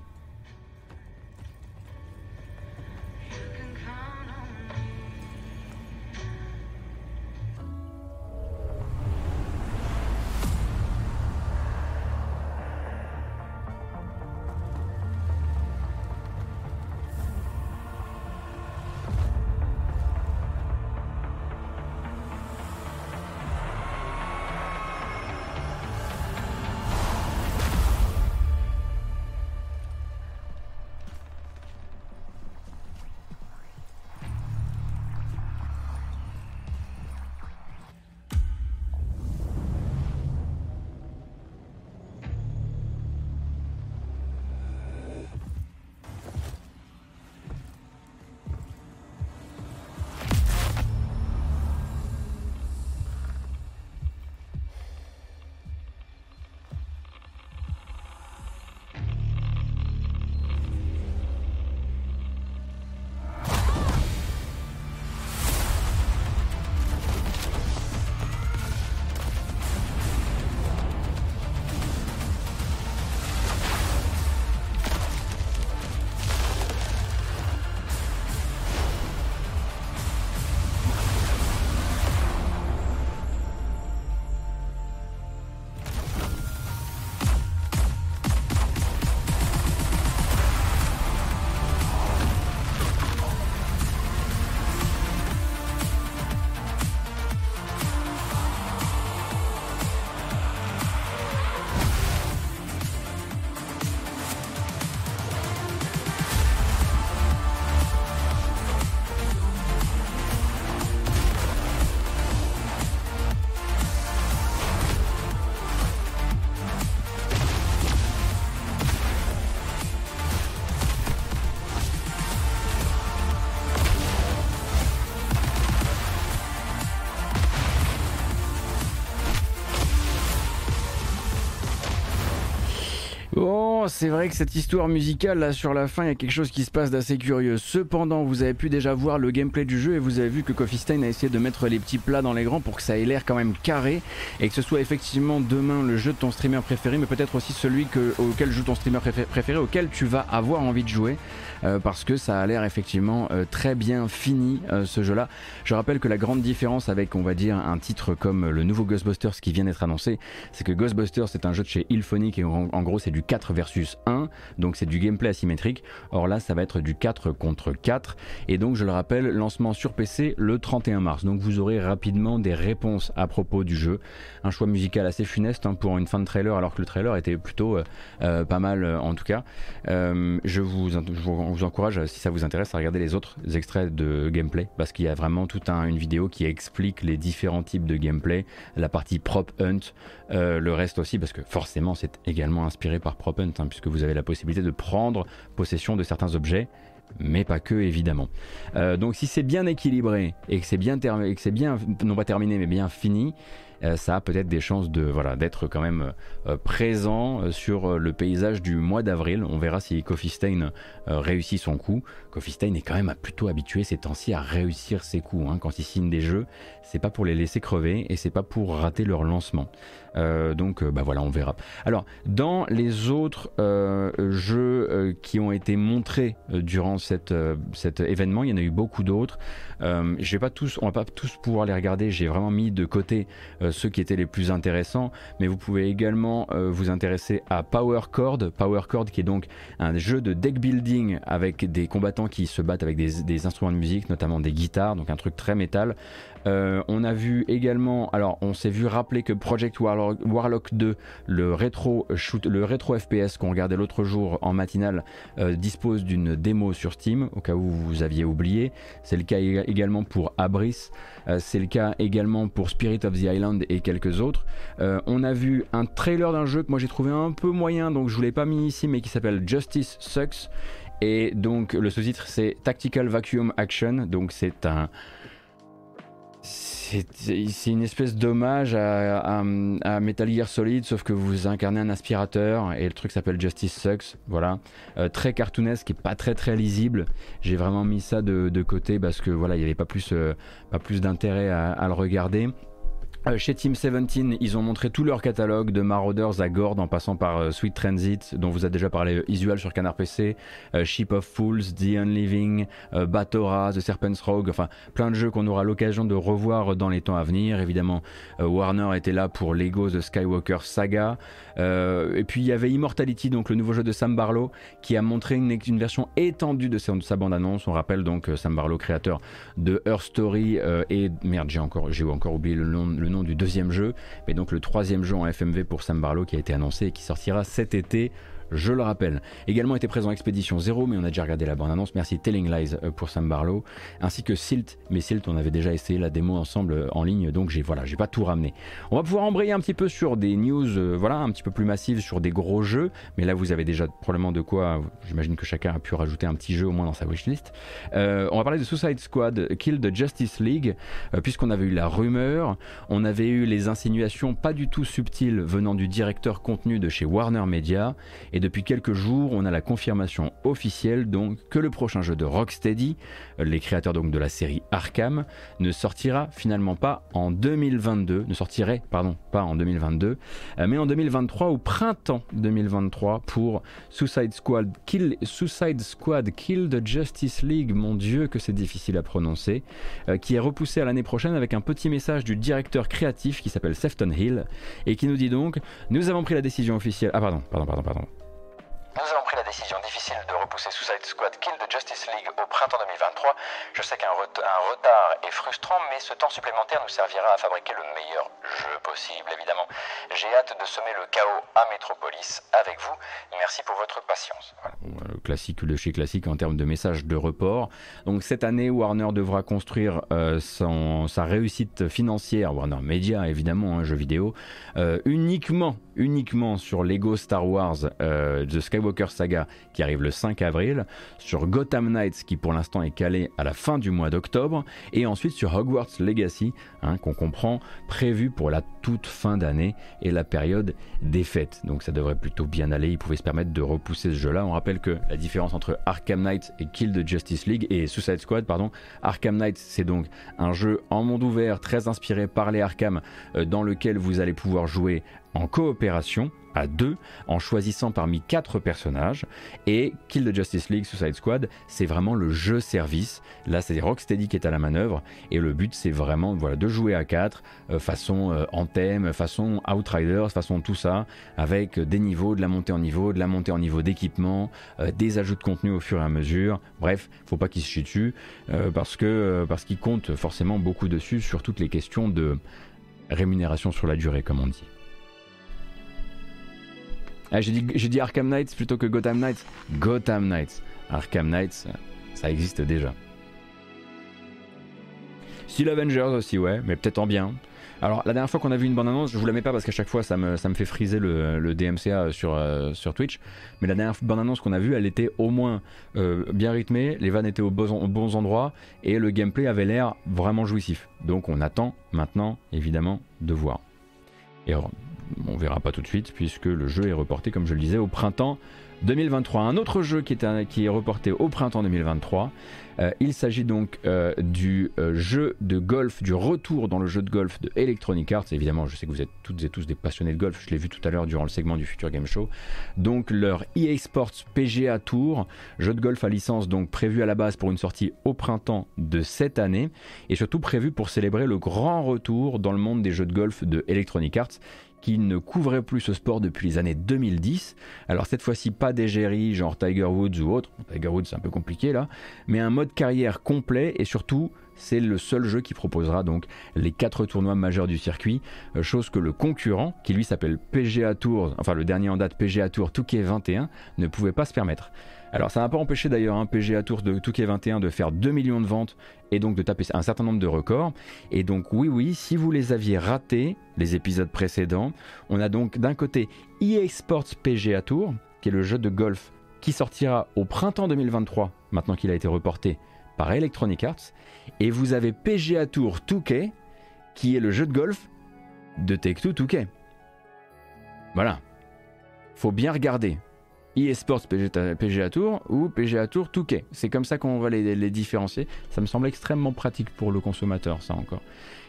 C'est vrai que cette histoire musicale là sur la fin, il y a quelque chose qui se passe d'assez curieux. Cependant, vous avez pu déjà voir le gameplay du jeu et vous avez vu que Coffee Stein a essayé de mettre les petits plats dans les grands pour que ça ait l'air quand même carré et que ce soit effectivement demain le jeu de ton streamer préféré, mais peut-être aussi celui auquel joue ton streamer préféré, auquel tu vas avoir envie de jouer. Euh, parce que ça a l'air effectivement euh, très bien fini euh, ce jeu-là. Je rappelle que la grande différence avec, on va dire, un titre comme le nouveau Ghostbusters qui vient d'être annoncé, c'est que Ghostbusters c'est un jeu de chez Ilphonic et en gros c'est du 4 versus 1, donc c'est du gameplay asymétrique. Or là, ça va être du 4 contre 4. Et donc, je le rappelle, lancement sur PC le 31 mars. Donc vous aurez rapidement des réponses à propos du jeu. Un choix musical assez funeste hein, pour une fin de trailer, alors que le trailer était plutôt pas mal en tout cas. je, vous, vous, encourage, si ça vous intéresse, à regarder les autres extraits de gameplay, parce qu'il y a vraiment toute une vidéo qui explique les différents types de gameplay, la partie prop hunt, le reste aussi, parce que forcément c'est également inspiré par prop hunt, hein, puisque vous avez la possibilité de prendre possession de certains objets mais pas que évidemment. Euh, donc si c'est bien équilibré et que c'est bien, bien non pas terminé mais bien fini, euh, ça a peut-être des chances de voilà d'être quand même euh, présent sur le paysage du mois d'avril. On verra si Coffee Stain réussit son coup. Coffee Stain est quand même plutôt habitué ces temps-ci à réussir ses coups. Hein. Quand il signe des jeux, c'est pas pour les laisser crever et c'est pas pour rater leur lancement. Euh, donc euh, bah voilà, on verra. Alors dans les autres euh, jeux qui ont été montrés durant cette, cet événement, il y en a eu beaucoup d'autres. vais pas tous, on va pas tous pouvoir les regarder. J'ai vraiment mis de côté ceux qui étaient les plus intéressants, mais vous pouvez également vous intéresser à Power Chord. Power Chord qui est donc un jeu de deck building avec des combattants qui se battent avec des, des instruments de musique, notamment des guitares, donc un truc très métal. Euh, on a vu également, alors on s'est vu rappeler que Project Warlock, 2, le rétro FPS qu'on regardait l'autre jour en matinale, euh, dispose d'une démo sur Steam, au cas où vous aviez oublié. C'est le cas également pour Abris, euh, c'est le cas également pour Spirit of the Island et quelques autres. on a vu un trailer d'un jeu que moi j'ai trouvé un peu moyen, donc je vous l'ai pas mis ici, mais qui s'appelle Justice Sucks. Et donc le sous-titre c'est Tactical Vacuum Action, donc c'est un c'est une espèce d'hommage à, Metal Gear Solid, sauf que vous incarnez un aspirateur et le truc s'appelle Justice Sucks. Voilà, euh, très cartoonesque et pas très très lisible. J'ai vraiment mis ça de, côté parce que voilà, il n'y avait pas plus, euh, pas plus d'intérêt à, le regarder. Euh, chez Team 17, ils ont montré tout leur catalogue de Marauders à Gord en passant par euh, Sweet Transit, dont vous a déjà parlé euh, Isual sur Canard PC, Ship of Fools, The Unliving, Batora, The Serpent's Rogue, enfin plein de jeux qu'on aura l'occasion de revoir dans les temps à venir. Évidemment, Warner était là pour Lego The Skywalker Saga. et puis il y avait Immortality, donc le nouveau jeu de Sam Barlow, qui a montré une, version étendue de sa, bande-annonce. On rappelle donc Sam Barlow, créateur de Her Story et merde, j'ai encore, encore oublié le nom du deuxième jeu, mais donc le troisième jeu en FMV pour Sam Barlow qui a été annoncé et qui sortira cet été je le rappelle. Également été présent Expédition 0, mais on a déjà regardé la bande-annonce. Merci Telling Lies euh, pour Sam Barlow, ainsi que Silt. Mais Silt, on avait déjà essayé la démo ensemble euh, en ligne, donc j'ai voilà, j'ai pas tout ramené. On va pouvoir embrayer un petit peu sur des news, euh, voilà, un petit peu plus massives sur des gros jeux. Mais là, vous avez déjà probablement de quoi. J'imagine que chacun a pu rajouter un petit jeu au moins dans sa wishlist. on va parler de Suicide Squad, Kill the Justice League, puisqu'on avait eu la rumeur, on avait eu les insinuations pas du tout subtiles venant du directeur contenu de chez Warner Media. Et et depuis quelques jours, on a la confirmation officielle donc que le prochain jeu de Rocksteady, les créateurs donc de la série Arkham, ne sortira finalement pas en 2022, ne sortirait pardon, pas en 2022, euh, mais en 2023 au printemps 2023 pour Suicide Squad Kill Suicide Squad Kill the Justice League, mon dieu que c'est difficile à prononcer, euh, qui est repoussé à l'année prochaine avec un petit message du directeur créatif qui s'appelle Sefton Hill et qui nous dit donc nous avons pris la décision officielle. Ah pardon, pardon, pardon, pardon. Nous avons pris la décision difficile de repousser Suicide Squad Kill de Justice League au printemps 2023. Je sais qu'un retard est frustrant, mais ce temps supplémentaire nous servira à fabriquer le meilleur jeu possible, évidemment. J'ai hâte de semer le chaos à Metropolis avec vous. Merci pour votre patience. Le classique de chez classique en termes de messages de report. Donc cette année, Warner devra construire euh, son, sa réussite financière, Warner Media évidemment, un jeu vidéo, euh, uniquement, uniquement sur Lego Star Wars euh, The Skywalker Saga qui arrive le 5 avril, sur Gotham Knights qui pour l'instant est calé à la fin du mois d'octobre, et ensuite sur Hogwarts Legacy, hein, qu'on comprend, prévu pour la toute fin d'année et la période des fêtes. Donc ça devrait plutôt bien aller, ils pouvaient se permettre de repousser ce jeu-là. On rappelle que la différence entre Arkham Knight et Kill the Justice League et Suicide Squad, pardon, Arkham Knight c'est donc un jeu en monde ouvert très inspiré par les Arkham euh, dans lequel vous allez pouvoir jouer en coopération à deux en choisissant parmi quatre personnages. Et Kill the Justice League Suicide Squad c'est vraiment le jeu service. Là c'est Rocksteady qui est à la manœuvre. Et le but c'est vraiment voilà de jouer à quatre euh, façon euh, Anthem façon Outriders façon tout ça avec des niveaux de la montée en niveau de la montée en niveau d'équipement euh, des ajouts de contenu au fur et à mesure. Bref faut pas qu'il se chie dessus parce que parce forcément beaucoup dessus sur toutes les questions de rémunération sur la durée comme on dit ah, j'ai dit, Arkham Knights plutôt que Gotham Knights. Gotham Knights. Arkham Knights, ça existe déjà. Style Avengers aussi, ouais, mais peut-être en bien. Alors, la dernière fois qu'on a vu une bande-annonce, je vous la mets pas parce qu'à chaque fois ça me, ça me fait friser le, DMCA sur, euh, sur Twitch. Mais la dernière bande-annonce qu'on a vue, elle était au moins euh, bien rythmée, les vannes étaient aux bons, endroits et le gameplay avait l'air vraiment jouissif. Donc, on attend maintenant, évidemment, de voir. Et on verra pas tout de suite puisque le jeu est reporté, comme je le disais, au printemps 2023. Un autre jeu qui est, qui est reporté au printemps 2023, euh, il s'agit donc euh, du euh, jeu de golf, du retour dans le jeu de golf de Electronic Arts. Évidemment, je sais que vous êtes toutes et tous des passionnés de golf, je l'ai vu tout à l'heure durant le segment du Future Game Show. Donc leur EA Sports PGA Tour, jeu de golf à licence donc prévu à la base pour une sortie au printemps de cette année et surtout prévu pour célébrer le grand retour dans le monde des jeux de golf de Electronic Arts qui ne couvrait plus ce sport depuis les années 2010. Alors cette fois-ci pas d'égérie genre Tiger Woods ou autre, Tiger Woods c'est un peu compliqué là, mais un mode carrière complet et surtout c'est le seul jeu qui proposera donc les quatre tournois majeurs du circuit, euh, chose que le concurrent, qui lui s'appelle PGA Tour, enfin le dernier en date PGA Tour Touquet 21, ne pouvait pas se permettre. Alors ça n'a pas empêché d'ailleurs un PGA Tour de Touquet 21 de faire 2 millions de ventes et donc de taper un certain nombre de records. Et donc oui oui, si vous les aviez ratés, les épisodes précédents, on a donc d'un côté EA Sports PGA Tour, qui est le jeu de golf qui sortira au printemps 2023, maintenant qu'il a été reporté par Electronic Arts, et vous avez PGA Tour 2K, qui est le jeu de golf de Take-Two 2K. Voilà. Faut bien regarder. eSports PGA, Tour ou PGA Tour 2K. C'est comme ça qu'on va les, les, différencier. Ça me semble extrêmement pratique pour le consommateur, ça encore.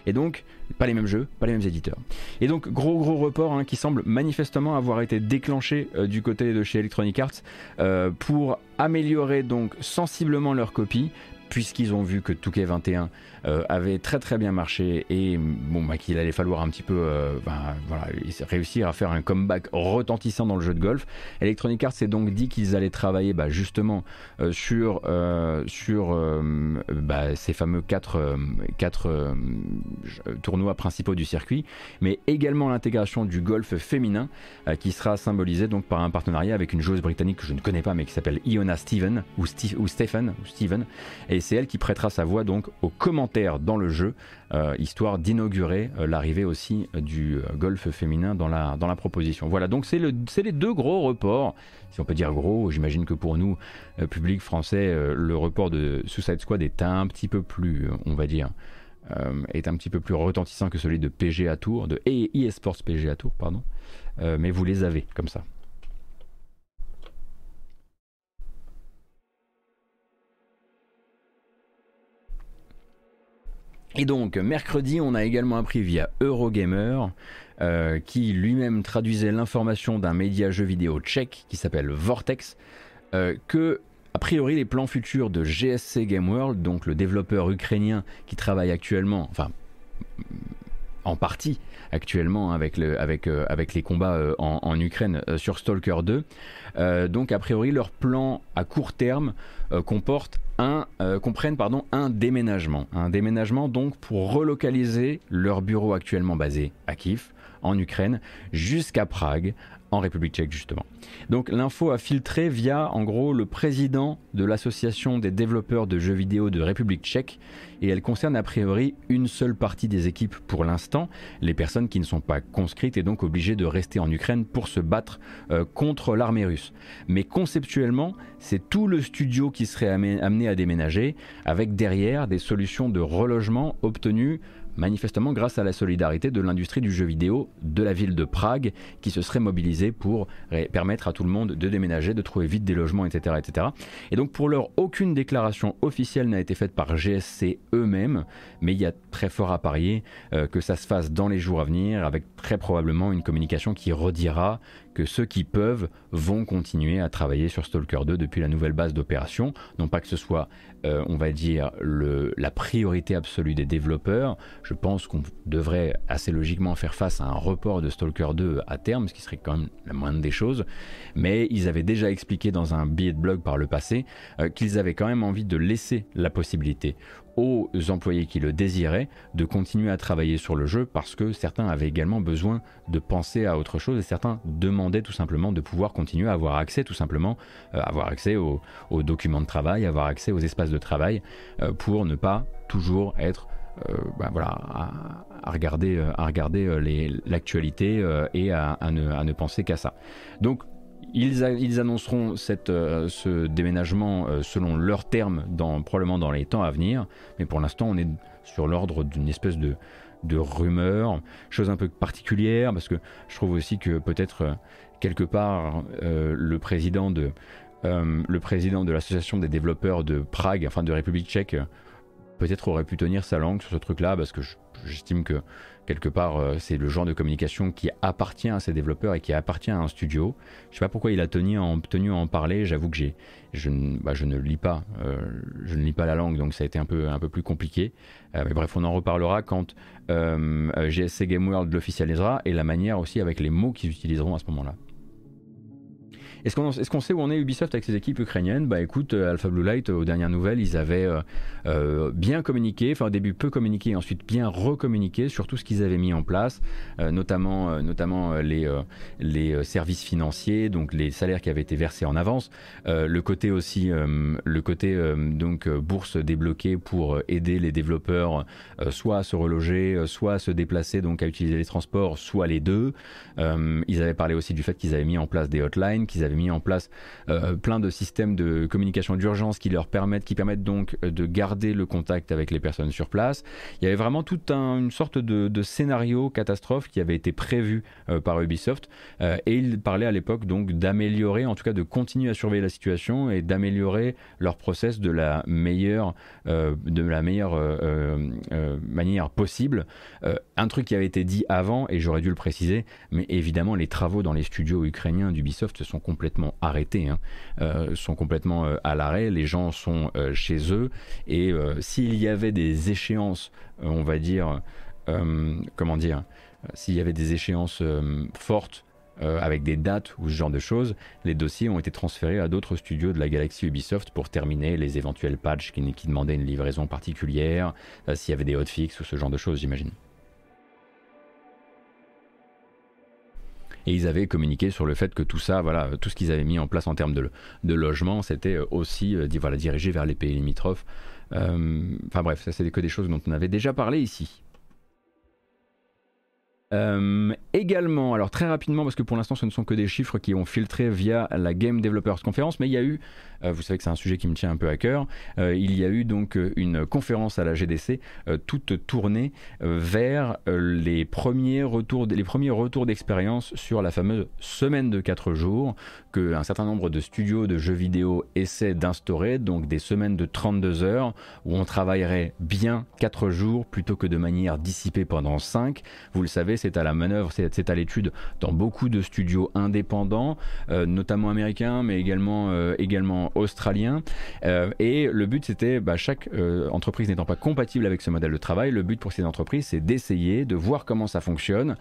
Et donc, pas les mêmes jeux, pas les mêmes éditeurs. Et donc, gros gros report hein, qui semble manifestement avoir été déclenché euh, du côté de chez Electronic Arts euh, pour améliorer donc sensiblement leur copie, puisqu'ils ont vu que 2K21 euh, avait très très bien marché et bon bah, qu'il allait falloir un petit peu euh, bah, réussir à faire un comeback retentissant dans le jeu de golf. Electronic Arts s'est donc dit qu'ils allaient travailler bah, justement euh, sur, bah, ces fameux 4, quatre, tournois principaux du circuit, mais également l'intégration du golf féminin qui sera symbolisé donc par un partenariat avec une joueuse britannique que je ne connais pas mais qui s'appelle Iona Steven ou, ou Stephen ou c'est elle qui prêtera sa voix donc aux commentaires dans le jeu, euh, histoire d'inaugurer euh, l'arrivée aussi euh, du golf féminin dans la, dans la proposition. Voilà, donc c'est le, les deux gros reports, si on peut dire gros, j'imagine que pour nous, public français, le report de Suicide Squad est un petit peu plus, on va dire, est un petit peu plus retentissant que celui de PGA Tour, de eSports PGA Tour, pardon, mais vous les avez comme ça. Et donc, mercredi, on a également appris via Eurogamer, euh, qui lui-même traduisait l'information d'un média jeu vidéo tchèque qui s'appelle Vortex, euh, que, a priori, les plans futurs de GSC Game World, donc le développeur ukrainien qui travaille actuellement, enfin, en partie actuellement avec, euh, avec les combats euh, en, Ukraine sur Stalker 2, donc, a priori, leur plan à court terme comporte un, euh, un déménagement. Un déménagement donc pour relocaliser leur bureau actuellement basé à Kiev, en Ukraine, jusqu'à Prague, en République tchèque justement. Donc l'info a filtré via en gros le président de l'association des développeurs de jeux vidéo de République tchèque et elle concerne a priori une seule partie des équipes pour l'instant, les personnes qui ne sont pas conscrites et donc obligées de rester en Ukraine pour se battre euh, contre l'armée russe. Mais conceptuellement, c'est tout le studio qui serait amené à déménager avec derrière des solutions de relogement obtenues manifestement grâce à la solidarité de l'industrie du jeu vidéo de la ville de Prague qui se serait mobilisée pour permettre à tout le monde de déménager, de trouver vite des logements, etc. etc. Et donc pour l'heure, aucune déclaration officielle n'a été faite par GSC eux-mêmes, mais il y a très fort à parier euh, que ça se fasse dans les jours à venir avec très probablement une communication qui redira que ceux qui peuvent vont continuer à travailler sur Stalker 2 depuis la nouvelle base d'opération. Non pas que ce soit, euh, on va dire, la priorité absolue des développeurs. Je pense qu'on devrait assez logiquement faire face à un report de Stalker 2 à terme, ce qui serait quand même la moindre des choses. Mais ils avaient déjà expliqué dans un billet de blog par le passé euh, qu'ils avaient quand même envie de laisser la possibilité aux employés qui le désiraient de continuer à travailler sur le jeu parce que certains avaient également besoin de penser à autre chose et certains demandaient tout simplement de pouvoir continuer à avoir accès tout simplement, euh, avoir accès aux, documents de travail, avoir accès aux espaces de travail euh, pour ne pas toujours être euh, bah voilà, à, regarder, à regarder l'actualité et à, ne, à, ne, penser qu'à ça. Donc ils, annonceront euh, ce déménagement euh, selon leurs termes, probablement dans les temps à venir, mais pour l'instant on est sur l'ordre d'une espèce de, rumeur, chose un peu particulière, parce que je trouve aussi que peut-être euh, quelque part le président de le président de l'association des développeurs de Prague, enfin de République tchèque, peut-être aurait pu tenir sa langue sur ce truc-là, parce que j'estime que quelque part, euh, c'est le genre de communication qui appartient à ces développeurs et qui appartient à un studio. Je sais pas pourquoi il a tenu à en, tenu à en parler. J'avoue que j'ai, je, bah, je, ne lis pas, euh, je ne lis pas la langue, donc ça a été un peu, un peu plus compliqué. Euh, mais bref, on en reparlera quand GSC Game World l'officialisera et la manière aussi avec les mots qu'ils utiliseront à ce moment-là. Est-ce qu'on sait où on est Ubisoft avec ses équipes ukrainiennes? Bah écoute, euh, Alpha Blue Light, aux dernières nouvelles, ils avaient euh, euh, bien communiqué, enfin au début peu communiqué, ensuite bien recommuniqué sur tout ce qu'ils avaient mis en place, notamment, notamment les, les services financiers, donc les salaires qui avaient été versés en avance, le côté aussi, le côté donc bourse débloquée pour aider les développeurs soit à se reloger, soit à se déplacer, donc à utiliser les transports, soit les deux. ils avaient parlé aussi du fait qu'ils avaient mis en place des hotlines, qu'ils avaient avaient mis en place plein de systèmes de communication d'urgence qui leur permettent, qui permettent donc de garder le contact avec les personnes sur place. Il y avait vraiment toute une sorte de, scénario catastrophe qui avait été prévu par Ubisoft et ils parlaient à l'époque donc d'améliorer, en tout cas de continuer à surveiller la situation et d'améliorer leur process de la meilleure, de la meilleure manière possible. un truc qui avait été dit avant, et j'aurais dû le préciser, mais évidemment les travaux dans les studios ukrainiens d'Ubisoft sont complètement arrêtés, hein. euh, sont complètement euh, à l'arrêt, les gens sont euh, chez eux, et s'il y avait des échéances, on va dire, comment dire, s'il y avait des échéances fortes, avec des dates ou ce genre de choses, les dossiers ont été transférés à d'autres studios de la galaxie Ubisoft pour terminer les éventuels patchs qui, qui demandaient une livraison particulière, s'il y avait des hotfix ou ce genre de choses, j'imagine. Et ils avaient communiqué sur le fait que tout ça, voilà, tout ce qu'ils avaient mis en place en termes de, logement, c'était euh, aussi euh, voilà, dirigé vers les pays limitrophes. Euh, enfin bref, ça c'est que des choses dont on avait déjà parlé ici. également, alors très rapidement, parce que pour l'instant ce ne sont que des chiffres qui ont filtré via la Game Developers Conference, mais il y a eu vous savez que c'est un sujet qui me tient un peu à cœur. Euh, il y a eu donc euh, une conférence à la GDC toute tournée vers les premiers retours, les premiers retours d'expérience sur la fameuse semaine de 4 jours qu'un certain nombre de studios de jeux vidéo essaient d'instaurer, donc des semaines de 32 heures où on travaillerait bien 4 jours plutôt que de manière dissipée pendant 5. Vous le savez, c'est à la manœuvre, c'est à l'étude dans beaucoup de studios indépendants, notamment américains, mais également, également australien. Euh, et le but, c'était, bah, chaque euh, entreprise n'étant pas compatible avec ce modèle de travail, le but pour ces entreprises, c'est d'essayer de voir comment ça fonctionne,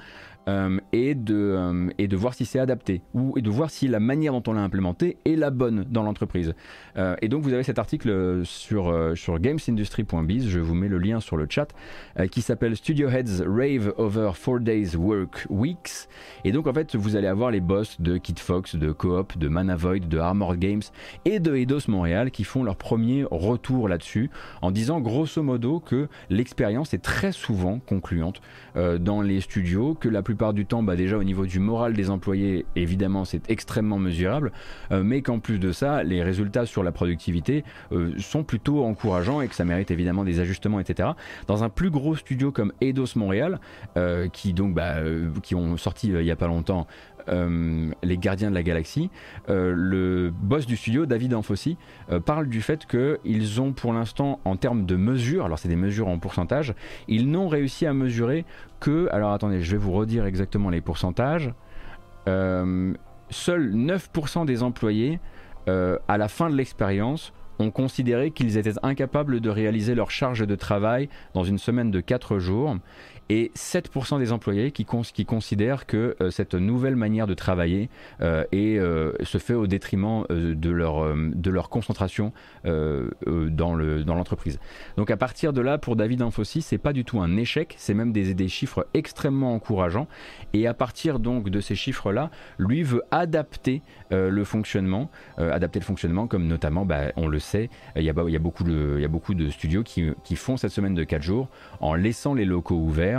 euh, et, de, euh, et de voir si c'est adapté ou et de voir si la manière dont on l'a implémenté est la bonne dans l'entreprise. Euh, et donc vous avez cet article sur, sur gamesindustry.biz, je vous mets le lien sur le chat, qui s'appelle Studio Heads Rave Over 4 Days Work Weeks. Et donc en fait vous allez avoir les boss de Kid Fox, de Coop, de Manavoid, de Armored Games et de Eidos Montréal qui font leur premier retour là-dessus en disant grosso modo que l'expérience est très souvent concluante dans les studios, que la plupart du temps, bah déjà au niveau du moral des employés, évidemment, c'est extrêmement mesurable, euh, mais qu'en plus de ça, les résultats sur la productivité euh, sont plutôt encourageants et que ça mérite évidemment des ajustements, etc. Dans un plus gros studio comme Eidos Montréal, euh, qui donc bah, qui ont sorti il y a pas longtemps les Gardiens de la Galaxie, euh, le boss du studio, David Anfossi, euh, parle du fait qu'ils ont pour l'instant, en termes de mesures, alors c'est des mesures en pourcentage, ils n'ont réussi à mesurer que, alors attendez, je vais vous redire exactement les pourcentages, seuls 9% des employés, à la fin de l'expérience, ont considéré qu'ils étaient incapables de réaliser leur charge de travail dans une semaine de 4 jours et 7% des employés qui, qui considèrent que euh, cette nouvelle manière de travailler euh, euh, se fait au détriment de, leur, de leur concentration dans, le, dans l'entreprise. Donc à partir de là, pour David Infosys, c'est pas du tout un échec, c'est même des, des chiffres extrêmement encourageants. Et à partir donc de ces chiffres-là, lui veut adapter le fonctionnement, adapter le fonctionnement comme notamment, bah, on le sait, il y, a, y a beaucoup de, y a beaucoup de studios qui, qui font cette semaine de 4 jours en laissant les locaux ouverts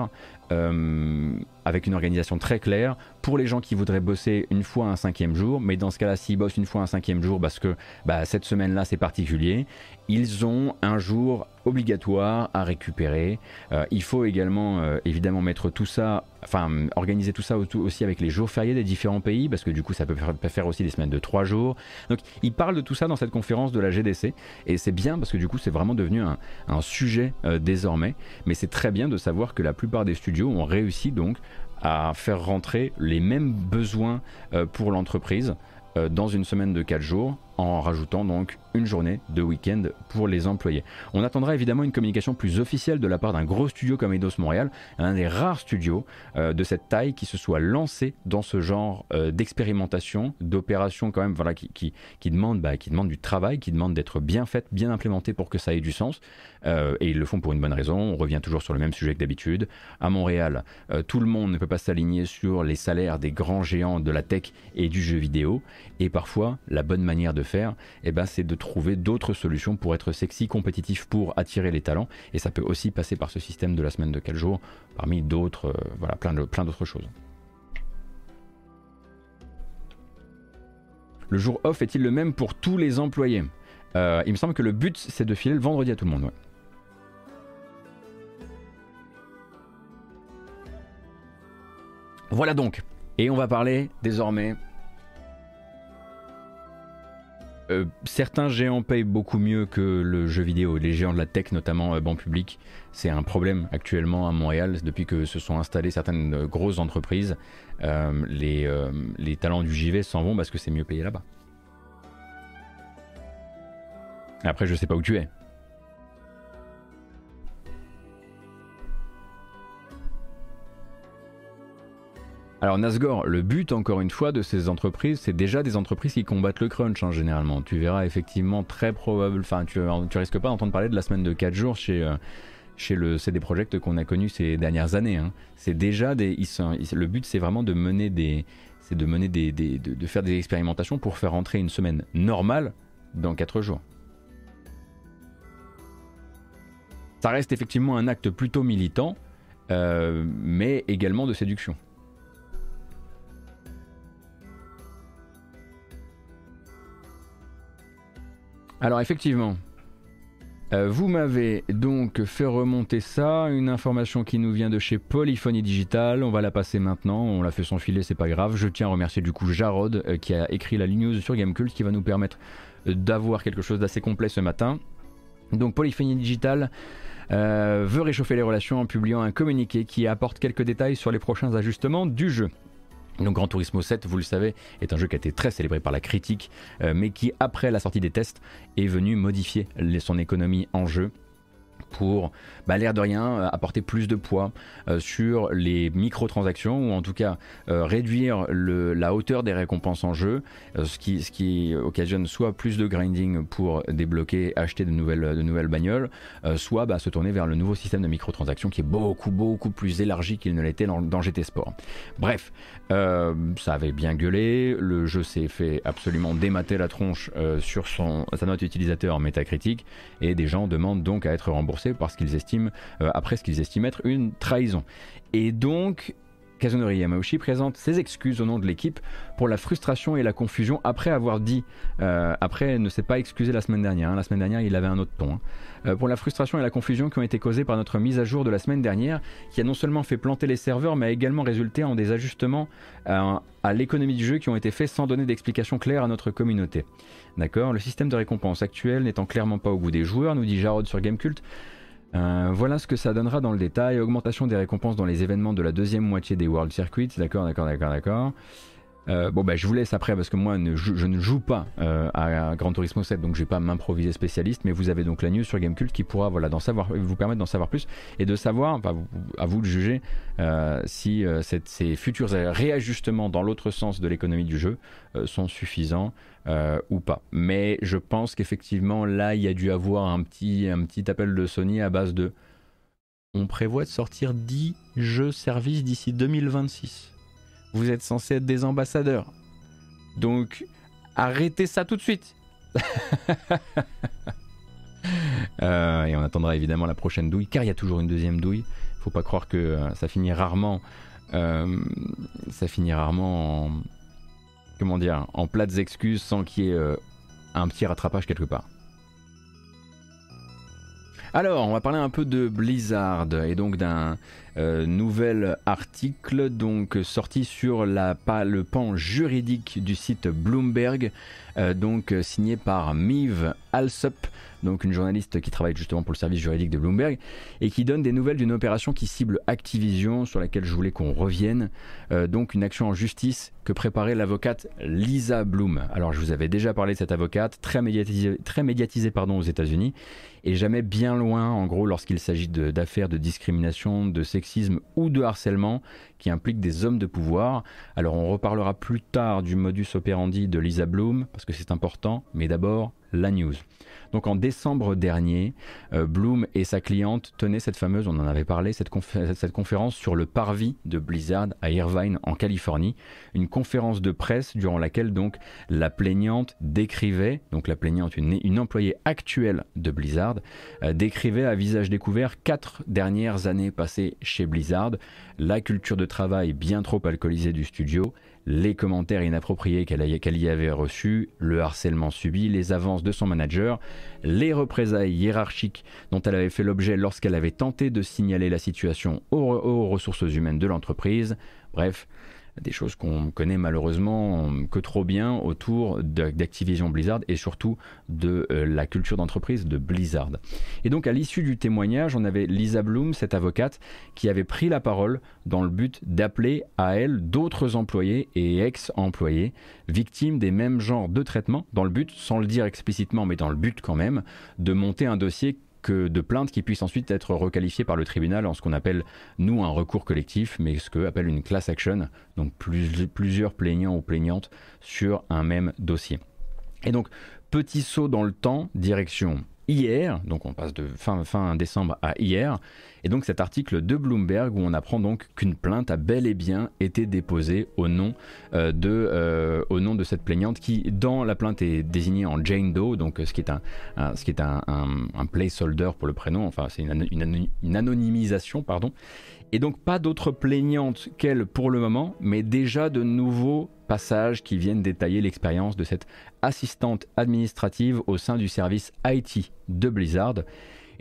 euh, avec une organisation très claire pour les gens qui voudraient bosser une fois un cinquième jour, mais dans ce cas-là, s'ils bossent une fois un cinquième jour parce que bah, cette semaine-là c'est particulier, ils ont un jour obligatoire à récupérer. Euh, il faut également euh, évidemment mettre tout ça, enfin organiser tout ça aussi avec les jours fériés des différents pays, parce que du coup ça peut faire aussi des semaines de trois jours. Donc il parle de tout ça dans cette conférence de la GDC, et c'est bien parce que du coup c'est vraiment devenu un, un sujet désormais, mais c'est très bien de savoir que la plupart des studios ont réussi donc à faire rentrer les mêmes besoins euh, pour l'entreprise euh, dans une semaine de 4 jours en rajoutant donc une journée de week-end pour les employés. On attendra évidemment une communication plus officielle de la part d'un gros studio comme Eidos Montréal, un des rares studios euh, de cette taille qui se soit lancé dans ce genre euh, d'expérimentation, d'opération quand même, voilà, qui, qui, qui, demande, bah, qui demande du travail, qui demande d'être bien faite, bien implémentée pour que ça ait du sens. Euh, et ils le font pour une bonne raison. On revient toujours sur le même sujet que d'habitude. À Montréal, tout le monde ne peut pas s'aligner sur les salaires des grands géants de la tech et du jeu vidéo. Et parfois, la bonne manière de faire, eh ben, c'est de trouver d'autres solutions pour être sexy, compétitif, pour attirer les talents. Et ça peut aussi passer par ce système de la semaine de 4 jours, parmi d'autres, euh, voilà, plein, d'autres choses. Le jour off est-il le même pour tous les employés? Euh, Il me semble que le but c'est de filer le vendredi à tout le monde. Voilà donc. Et on va parler désormais Euh, certains géants payent beaucoup mieux que le jeu vidéo, les géants de la tech notamment euh, public. C'est un problème actuellement à Montréal depuis que se sont installées certaines euh, grosses entreprises. les, les talents du JV s'en vont parce que c'est mieux payé là-bas. Après, je sais pas où tu es. Alors Nasgor, le but encore une fois de ces entreprises, c'est déjà des entreprises qui combattent le crunch hein, généralement. Tu verras effectivement très probable, enfin tu, tu risques pas d'entendre parler de la semaine de 4 jours chez, euh, chez le CD Projekt qu'on a connu ces dernières années. Hein. C'est déjà des, le but c'est vraiment de mener des, c'est de mener des, de, faire des expérimentations pour faire rentrer une semaine normale dans 4 jours. Ça reste effectivement un acte plutôt militant, euh, mais également de séduction. Alors effectivement, euh, vous m'avez donc fait remonter ça, une information qui nous vient de chez Polyphonie Digital. On va la passer maintenant. On l'a fait s'enfiler, c'est pas grave. Je tiens à remercier du coup Jarod euh, qui a écrit la news sur Gamecult qui va nous permettre euh, d'avoir quelque chose d'assez complet ce matin. Donc Polyphonie Digital veut réchauffer les relations en publiant un communiqué qui apporte quelques détails sur les prochains ajustements du jeu. Donc Gran Turismo 7, vous le savez, est un jeu qui a été très célébré par la critique, euh, mais qui, après la sortie des tests, est venu modifier son économie en jeu pour, bah, l'air de rien, euh, apporter plus de poids euh, sur les microtransactions ou en tout cas euh, réduire la hauteur des récompenses en jeu, ce, qui, ce qui occasionne soit plus de grinding pour débloquer, acheter de nouvelles, de nouvelles bagnoles, soit bah, se tourner vers le nouveau système de microtransactions qui est beaucoup, beaucoup plus élargi qu'il ne l'était dans, GT Sport. Bref, ça avait bien gueulé, le jeu s'est fait absolument démater la tronche sur son, sa note utilisateur métacritique et des gens demandent donc à être remboursés parce qu'ils estiment, euh, après ce qu'ils estiment être une trahison. Et donc, Kazunori Yamauchi présente ses excuses au nom de l'équipe pour la frustration et la confusion après avoir dit, euh, après ne s'est pas excusé la semaine dernière, hein. la semaine dernière il avait un autre ton, hein. euh, pour la frustration et la confusion qui ont été causées par notre mise à jour de la semaine dernière, qui a non seulement fait planter les serveurs, mais a également résulté en des ajustements à, à l'économie du jeu qui ont été faits sans donner d'explication claire à notre communauté. D'accord? Le système de récompense actuel n'étant clairement pas au goût des joueurs, nous dit Jarod sur Gamecult, euh, voilà ce que ça donnera dans le détail. Augmentation des récompenses dans les événements de la deuxième moitié des World Circuits. D'accord, d'accord, d'accord, d'accord. Euh, bon bah je vous laisse après parce que moi je ne joue pas euh, à, Gran Turismo 7 donc je vais pas m'improviser spécialiste mais vous avez donc la news sur Gamecult qui pourra voilà, savoir, vous permettre d'en savoir plus et de savoir, à vous de juger si ces futurs réajustements dans l'autre sens de l'économie du jeu sont suffisants euh, ou pas. Mais je pense qu'effectivement, là, il y a dû avoir un petit, un petit appel de Sony à base de on prévoit de sortir 10 jeux services d'ici 2026. Vous êtes censé être des ambassadeurs. Donc, arrêtez ça tout de suite. <laughs> Euh, et on attendra évidemment la prochaine douille, car il y a toujours une deuxième douille. Faut pas croire que euh, ça finit rarement. ça finit rarement en, comment dire, en plates excuses sans qu'il y ait euh, un petit rattrapage quelque part. Alors, on va parler un peu de Blizzard et donc d'un euh, nouvel article donc sorti sur la, le pan juridique du site Bloomberg, euh, donc signé par Mive Alsup, donc une journaliste qui travaille justement pour le service juridique de Bloomberg, et qui donne des nouvelles d'une opération qui cible Activision, sur laquelle je voulais qu'on revienne, euh, donc une action en justice que préparait l'avocate Lisa Bloom. Alors je vous avais déjà parlé de cette avocate, très médiatisée, très médiatisée pardon, aux États-Unis, et jamais bien loin, en gros, lorsqu'il s'agit d'affaires de, de discrimination, de sexisme ou de harcèlement qui impliquent des hommes de pouvoir. Alors on reparlera plus tard du modus operandi de Lisa Bloom, parce que c'est important, mais d'abord la news. Donc en décembre dernier, euh, Bloom et sa cliente tenaient cette fameuse, on en avait parlé, cette, conférence sur le parvis de Blizzard à Irvine en Californie, une conférence de presse durant laquelle donc la plaignante décrivait, donc la plaignante, une, une employée actuelle de Blizzard, euh, décrivait à visage découvert quatre dernières années passées chez Blizzard, la culture de travail bien trop alcoolisée du studio, les commentaires inappropriés qu'elle y avait reçus, le harcèlement subi, les avances de son manager, les représailles hiérarchiques dont elle avait fait l'objet lorsqu'elle avait tenté de signaler la situation aux ressources humaines de l'entreprise. Bref, des choses qu'on connaît malheureusement que trop bien autour d'Activision Blizzard et surtout de euh, la culture d'entreprise de Blizzard. Et donc à l'issue du témoignage, on avait Lisa Bloom, cette avocate, qui avait pris la parole dans le but d'appeler à elle d'autres employés et ex-employés victimes des mêmes genres de traitements, dans le but, sans le dire explicitement, mais dans le but quand même, de monter un dossier que de plaintes qui puissent ensuite être requalifiées par le tribunal en ce qu'on appelle, nous, un recours collectif, mais ce que appelle une class action, donc plusieurs plaignants ou plaignantes sur un même dossier. Et donc, petit saut dans le temps, direction hier, donc on passe de fin, fin décembre à hier, et donc cet article de Bloomberg où on apprend donc qu'une plainte a bel et bien été déposée au nom, euh, de, euh, au nom de cette plaignante qui, dans la plainte, est désignée en Jane Doe, donc ce qui est un, ce qui est un, placeholder pour le prénom, enfin c'est une, une, anonymisation, pardon. Et donc pas d'autres plaignantes qu'elle pour le moment, mais déjà de nouveaux passages qui viennent détailler l'expérience de cette assistante administrative au sein du service IT de Blizzard.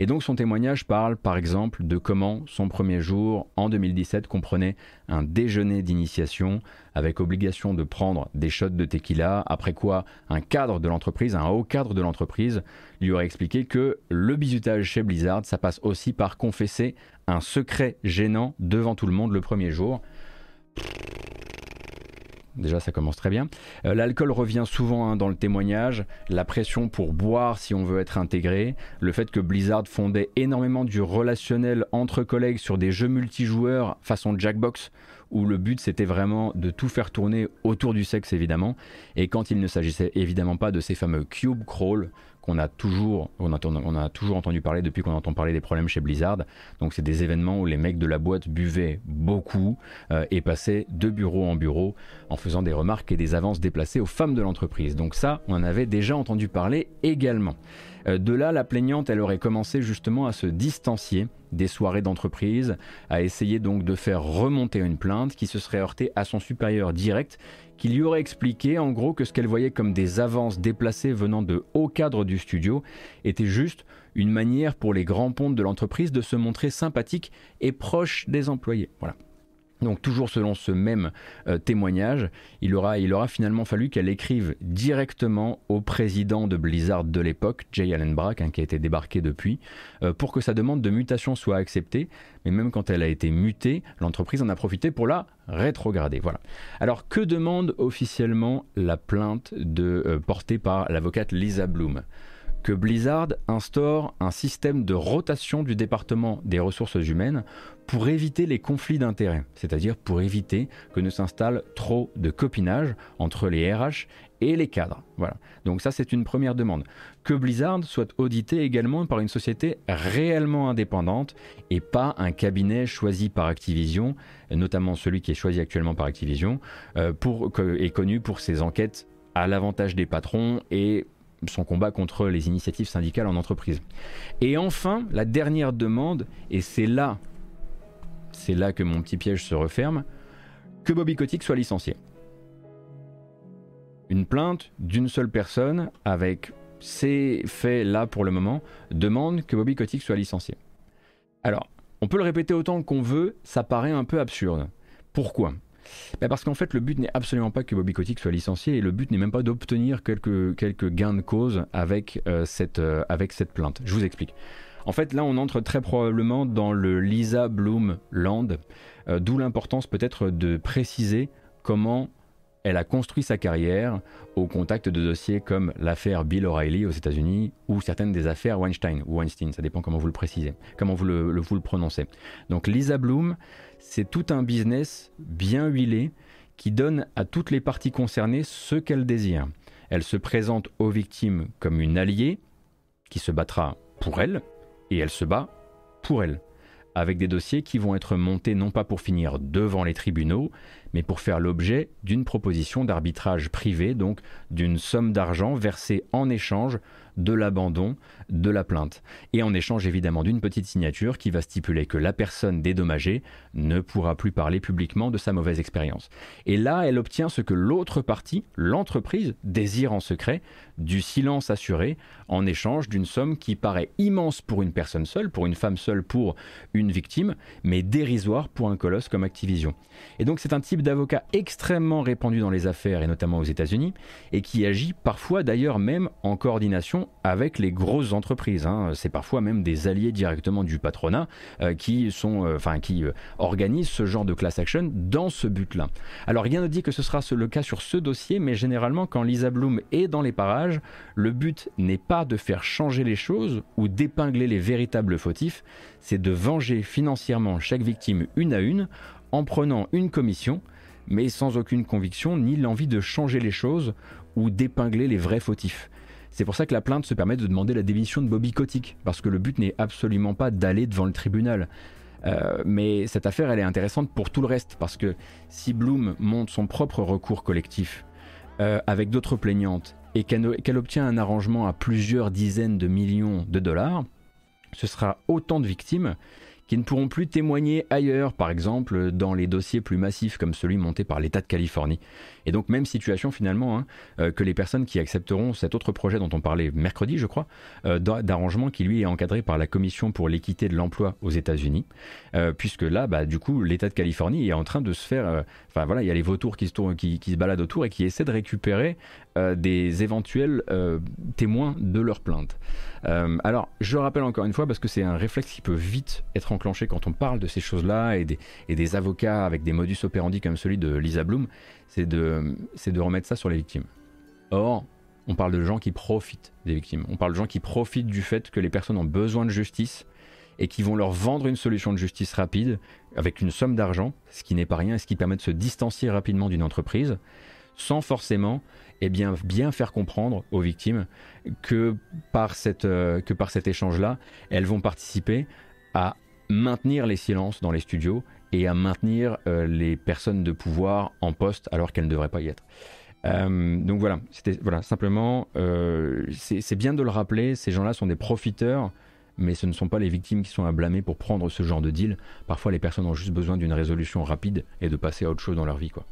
Et donc son témoignage parle par exemple de comment son premier jour en 2017 comprenait un déjeuner d'initiation avec obligation de prendre des shots de tequila, après quoi un cadre de l'entreprise, un haut cadre de l'entreprise, lui aurait expliqué que le bizutage chez Blizzard, ça passe aussi par confesser un secret gênant devant tout le monde le premier jour. Déjà, ça commence très bien. Euh, l'alcool revient souvent hein, dans le témoignage. La pression pour boire si on veut être intégré. Le fait que Blizzard fondait énormément du relationnel entre collègues sur des jeux multijoueurs façon Jackbox, où le but c'était vraiment de tout faire tourner autour du sexe évidemment. Et quand il ne s'agissait évidemment pas de ces fameux cube crawl a toujours, on a, toujours entendu parler depuis qu'on entend parler des problèmes chez Blizzard. Donc c'est des événements où les mecs de la boîte buvaient beaucoup euh, et passaient de bureau en bureau en faisant des remarques et des avances déplacées aux femmes de l'entreprise. Donc ça, on en avait déjà entendu parler également. Euh, de là, la plaignante, elle aurait commencé justement à se distancier des soirées d'entreprise, à essayer donc de faire remonter une plainte qui se serait heurtée à son supérieur direct qui lui aurait expliqué en gros que ce qu'elle voyait comme des avances déplacées venant de haut cadre du studio était juste une manière pour les grands pontes de l'entreprise de se montrer sympathiques et proches des employés. Voilà. Donc toujours selon ce même euh, témoignage, il aura, il aura finalement fallu qu'elle écrive directement au président de Blizzard de l'époque, Jay Allen Brack, hein, qui a été débarqué depuis, euh, pour que sa demande de mutation soit acceptée. Mais même quand elle a été mutée, l'entreprise en a profité pour la rétrograder. Voilà. Alors que demande officiellement la plainte euh, portée par l'avocate Lisa Bloom? Que Blizzard instaure un système de rotation du département des ressources humaines pour éviter les conflits d'intérêts, c'est-à-dire pour éviter que ne s'installe trop de copinage entre les RH et les cadres. Voilà. Donc ça c'est une première demande. Que Blizzard soit audité également par une société réellement indépendante et pas un cabinet choisi par Activision, notamment celui qui est choisi actuellement par Activision, euh, est connu pour ses enquêtes à l'avantage des patrons et son combat contre les initiatives syndicales en entreprise. Et enfin, la dernière demande, et c'est là, c'est là que mon petit piège se referme, que Bobby Kotick soit licencié. Une plainte d'une seule personne avec ces faits là pour le moment demande que Bobby Kotick soit licencié. Alors, on peut le répéter autant qu'on veut, ça paraît un peu absurde. Pourquoi? Bah, parce qu'en fait, le but n'est absolument pas que Bobby Kotick soit licencié et le but n'est même pas d'obtenir quelques, quelques gains de cause avec, euh, cette, euh, avec cette plainte. Je vous explique. En fait, là, on entre très probablement dans le Lisa Bloom Land, euh, d'où l'importance peut-être de préciser comment elle a construit sa carrière au contact de dossiers comme l'affaire Bill O'Reilly aux États-Unis ou certaines des affaires Weinstein Weinstein, ça dépend comment vous le précisez, comment vous le, vous le prononcez. Donc Lisa Bloom, c'est tout un business bien huilé qui donne à toutes les parties concernées ce qu'elles désirent. Elle se présente aux victimes comme une alliée qui se battra pour elle et elle se bat pour elle avec des dossiers qui vont être montés non pas pour finir devant les tribunaux, mais pour faire l'objet d'une proposition d'arbitrage privé, donc d'une somme d'argent versée en échange de l'abandon de la plainte. Et en échange évidemment d'une petite signature qui va stipuler que la personne dédommagée ne pourra plus parler publiquement de sa mauvaise expérience. Et là, elle obtient ce que l'autre partie, l'entreprise, désire en secret, du silence assuré, en échange d'une somme qui paraît immense pour une personne seule, pour une femme seule, pour une victime, mais dérisoire pour un colosse comme Activision. Et donc c'est un type d'avocat extrêmement répandu dans les affaires, et notamment aux États-Unis, et qui agit parfois d'ailleurs même en coordination avec les grosses entreprises. Hein. C'est parfois même des alliés directement du patronat euh, qui sont, euh, qui euh, organisent ce genre de class action dans ce but-là. Alors rien ne dit que ce sera le cas sur ce dossier, mais généralement quand Lisa Bloom est dans les parages, le but n'est pas de faire changer les choses ou d'épingler les véritables fautifs, c'est de venger financièrement chaque victime une à une en prenant une commission, mais sans aucune conviction ni l'envie de changer les choses ou d'épingler les vrais fautifs. C'est pour ça que la plainte se permet de demander la démission de Bobby Kotick, parce que le but n'est absolument pas d'aller devant le tribunal. Euh, mais cette affaire, elle est intéressante pour tout le reste, parce que si Bloom monte son propre recours collectif euh, avec d'autres plaignantes et qu'elle obtient un arrangement à plusieurs dizaines de millions de dollars, ce sera autant de victimes qui ne pourront plus témoigner ailleurs, par exemple dans les dossiers plus massifs comme celui monté par l'État de Californie. Et donc même situation finalement hein, euh, que les personnes qui accepteront cet autre projet dont on parlait mercredi, je crois, euh, d'arrangement qui lui est encadré par la Commission pour l'équité de l'emploi aux États-Unis, euh, puisque là, bah, du coup, l'État de Californie est en train de se faire, enfin voilà, il y a les vautours qui se, baladent autour et qui essaient de récupérer des éventuels témoins de leur plainte. alors, je rappelle encore une fois parce que c'est un réflexe qui peut vite être enclenché quand on parle de ces choses-là et des, avocats avec des modus operandi comme celui de Lisa Bloom c'est de, de remettre ça sur les victimes. Or, on parle de gens qui profitent des victimes. On parle de gens qui profitent du fait que les personnes ont besoin de justice et qui vont leur vendre une solution de justice rapide avec une somme d'argent, ce qui n'est pas rien et ce qui permet de se distancier rapidement d'une entreprise, sans forcément eh bien, bien faire comprendre aux victimes que par, cette, euh, que par cet échange-là, elles vont participer à maintenir les silences dans les studios et à maintenir euh, les personnes de pouvoir en poste alors qu'elles ne devraient pas y être. Euh, donc voilà, c'était voilà simplement, c'est bien de le rappeler. Ces gens-là sont des profiteurs, mais ce ne sont pas les victimes qui sont à blâmer pour prendre ce genre de deal. Parfois, les personnes ont juste besoin d'une résolution rapide et de passer à autre chose dans leur vie, quoi.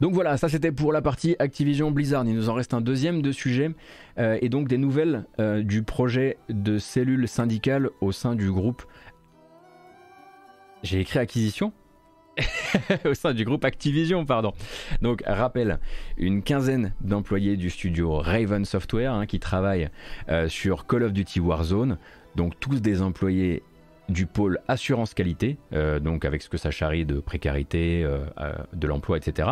Donc voilà, ça c'était pour la partie Activision Blizzard. Il nous en reste un deuxième de sujet euh, et donc des nouvelles euh, du projet de cellule syndicale au sein du groupe. J'ai écrit acquisition <laughs> au sein du groupe Activision, pardon. Donc, rappel, une quinzaine d'employés du studio Raven Software hein, qui travaillent euh, sur Call of Duty Warzone, donc tous des employés du pôle assurance qualité, euh, donc avec ce que ça charrie de précarité, euh, euh, de l'emploi, etc.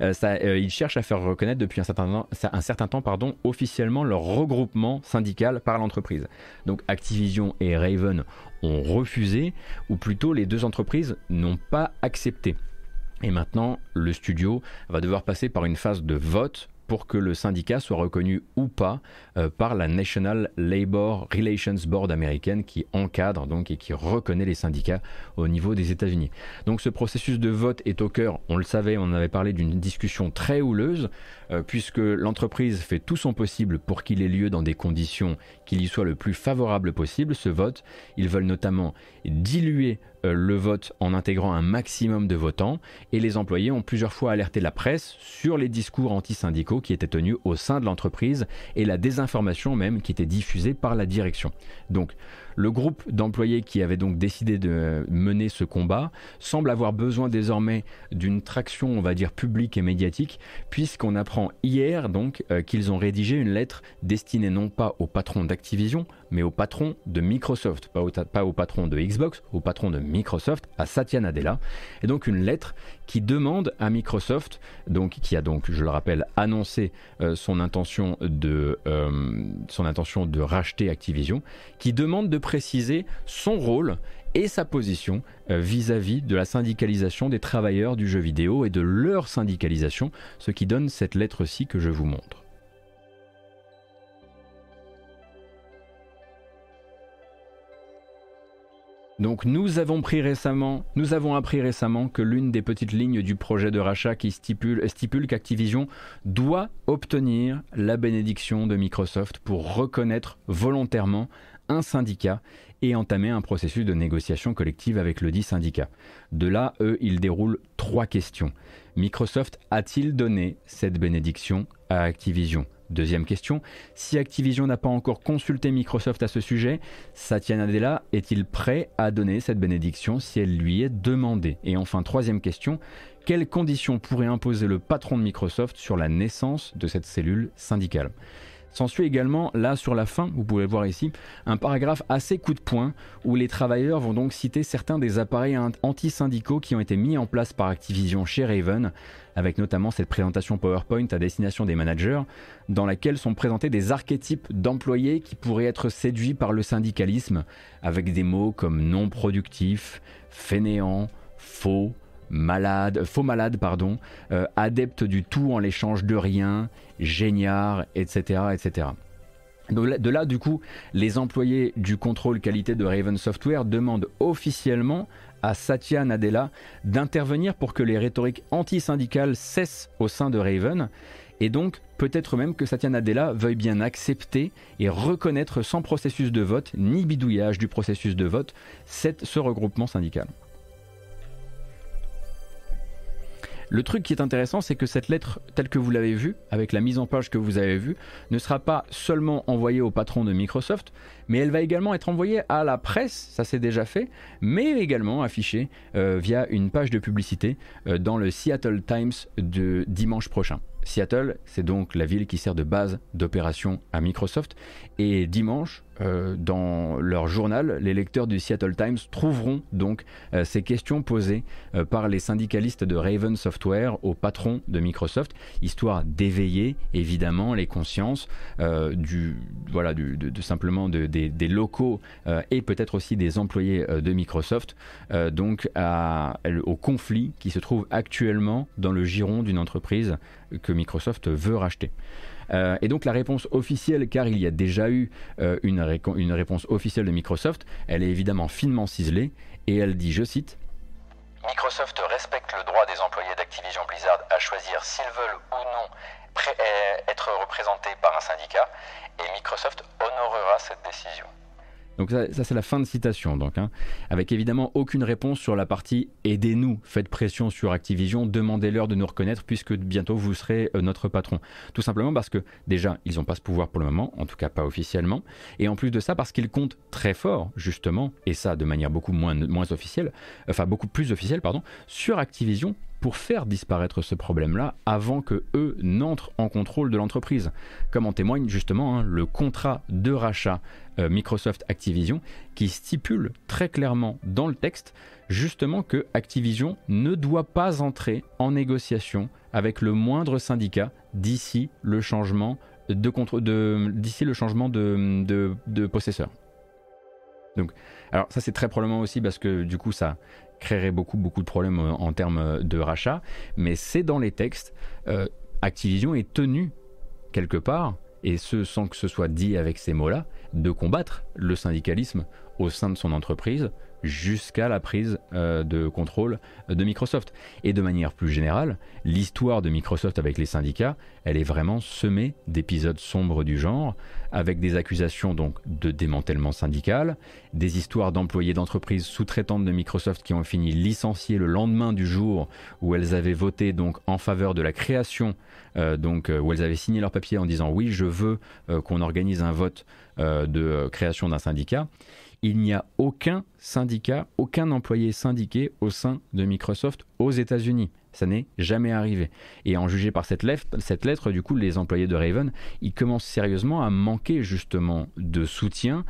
ils cherchent à faire reconnaître depuis un certain temps, un certain temps pardon, officiellement leur regroupement syndical par l'entreprise. Donc Activision et Raven ont refusé, ou plutôt les deux entreprises n'ont pas accepté. Et maintenant, le studio va devoir passer par une phase de vote pour que le syndicat soit reconnu ou pas euh, par la National Labor Relations Board américaine qui encadre donc et qui reconnaît les syndicats au niveau des États-Unis. Donc ce processus de vote est au cœur, on le savait, on avait parlé d'une discussion très houleuse euh, puisque l'entreprise fait tout son possible pour qu'il ait lieu dans des conditions qui lui soient le plus favorables possible. Ce vote, ils veulent notamment diluer euh, le vote en intégrant un maximum de votants et les employés ont plusieurs fois alerté la presse sur les discours anti-syndicaux qui étaient tenus au sein de l'entreprise et la désinformation même qui était diffusée par la direction. Donc le groupe d'employés qui avait donc décidé de mener ce combat semble avoir besoin désormais d'une traction, on va dire, publique et médiatique, puisqu'on apprend hier donc euh, qu'ils ont rédigé une lettre destinée non pas au patron d'Activision, mais au patron de Microsoft, pas au, patron de Xbox, au patron de Microsoft, à Satya Nadella. Et donc une lettre qui demande à Microsoft, qui a donc, je le rappelle, annoncé euh, son intention de euh, son intention de racheter Activision, qui demande de préciser son rôle et sa position euh, vis-à-vis de la syndicalisation des travailleurs du jeu vidéo et de leur syndicalisation, ce qui donne cette lettre-ci que je vous montre. Donc nous avons, appris récemment que l'une des petites lignes du projet de rachat qui stipule, stipule qu'Activision doit obtenir la bénédiction de Microsoft pour reconnaître volontairement un syndicat et entamer un processus de négociation collective avec le dit syndicat. De là, eux, ils déroulent trois questions. Microsoft a-t-il donné cette bénédiction à Activision? Deuxième question, si Activision n'a pas encore consulté Microsoft à ce sujet, Satya Nadella est-il prêt à donner cette bénédiction si elle lui est demandée? Et enfin, troisième question, quelles conditions pourrait imposer le patron de Microsoft sur la naissance de cette cellule syndicale? S'ensuit également, là sur la fin, vous pouvez le voir ici, un paragraphe assez coup de poing où les travailleurs vont donc citer certains des appareils anti-syndicaux qui ont été mis en place par Activision chez Raven, avec notamment cette présentation PowerPoint à destination des managers, dans laquelle sont présentés des archétypes d'employés qui pourraient être séduits par le syndicalisme, avec des mots comme non productif, fainéant, faux, malade, faux malade, pardon, euh, adepte du tout en l'échange de rien, génial, etc., etc. De là, du coup, les employés du contrôle qualité de Raven Software demandent officiellement à Satya Nadella d'intervenir pour que les rhétoriques anti-syndicales cessent au sein de Raven. Et donc, peut-être même que Satya Nadella veuille bien accepter et reconnaître sans processus de vote, ni bidouillage du processus de vote, ce regroupement syndical. Le truc qui est intéressant, c'est que cette lettre, telle que vous l'avez vue, avec la mise en page que vous avez vue, ne sera pas seulement envoyée au patron de Microsoft, mais elle va également être envoyée à la presse, ça c'est déjà fait, mais également affichée euh, via une page de publicité euh, dans le Seattle Times de dimanche prochain. Seattle, c'est donc la ville qui sert de base d'opération à Microsoft. Et dimanche, euh, dans leur journal, les lecteurs du Seattle Times trouveront donc euh, ces questions posées euh, par les syndicalistes de Raven Software au patron de Microsoft, histoire d'éveiller évidemment les consciences du, voilà, de, simplement de, des, locaux et peut-être aussi des employés de Microsoft, donc au conflit qui se trouve actuellement dans le giron d'une entreprise que Microsoft veut racheter. Euh, et donc la réponse officielle, car il y a déjà eu euh, une, une réponse officielle de Microsoft, elle est évidemment finement ciselée, et elle dit, je cite, Microsoft respecte le droit des employés d'Activision Blizzard à choisir s'ils veulent ou non être représentés par un syndicat, et Microsoft honorera cette décision. Donc ça, c'est la fin de citation, donc, hein. avec évidemment aucune réponse sur la partie aidez-nous, faites pression sur Activision, demandez-leur de nous reconnaître puisque bientôt vous serez euh, notre patron. Tout simplement parce que déjà, ils n'ont pas ce pouvoir pour le moment, en tout cas pas officiellement, et en plus de ça parce qu'ils comptent très fort, justement, et ça de manière beaucoup moins, moins officielle, enfin beaucoup plus officielle, pardon, sur Activision pour faire disparaître ce problème-là avant que eux n'entrent en contrôle de l'entreprise. Comme en témoigne justement hein, le contrat de rachat euh, Microsoft Activision qui stipule très clairement dans le texte justement que Activision ne doit pas entrer en négociation avec le moindre syndicat d'ici le changement de, d'ici le changement de, de possesseur. Donc, alors ça c'est très probablement aussi parce que du coup ça créerait beaucoup, de problèmes euh, en termes euh, de rachat, mais c'est dans les textes. Euh, Activision est tenu, quelque part, et ce sans que ce soit dit avec ces mots-là, de combattre le syndicalisme au sein de son entreprise jusqu'à la prise euh, de contrôle de Microsoft. Et de manière plus générale, l'histoire de Microsoft avec les syndicats, elle est vraiment semée d'épisodes sombres du genre, avec des accusations donc de démantèlement syndical, des histoires d'employés d'entreprises sous-traitantes de Microsoft qui ont fini licenciés le lendemain du jour où elles avaient voté donc en faveur de la création, euh, donc euh, où elles avaient signé leur papier en disant oui je veux qu'on organise un vote de création d'un syndicat il n'y a aucun syndicat, aucun employé syndiqué au sein de Microsoft aux États-Unis. Ça n'est jamais arrivé. Et en juger par cette lettre, cette lettre, du coup, les employés de Raven, ils commencent sérieusement à manquer justement de soutien.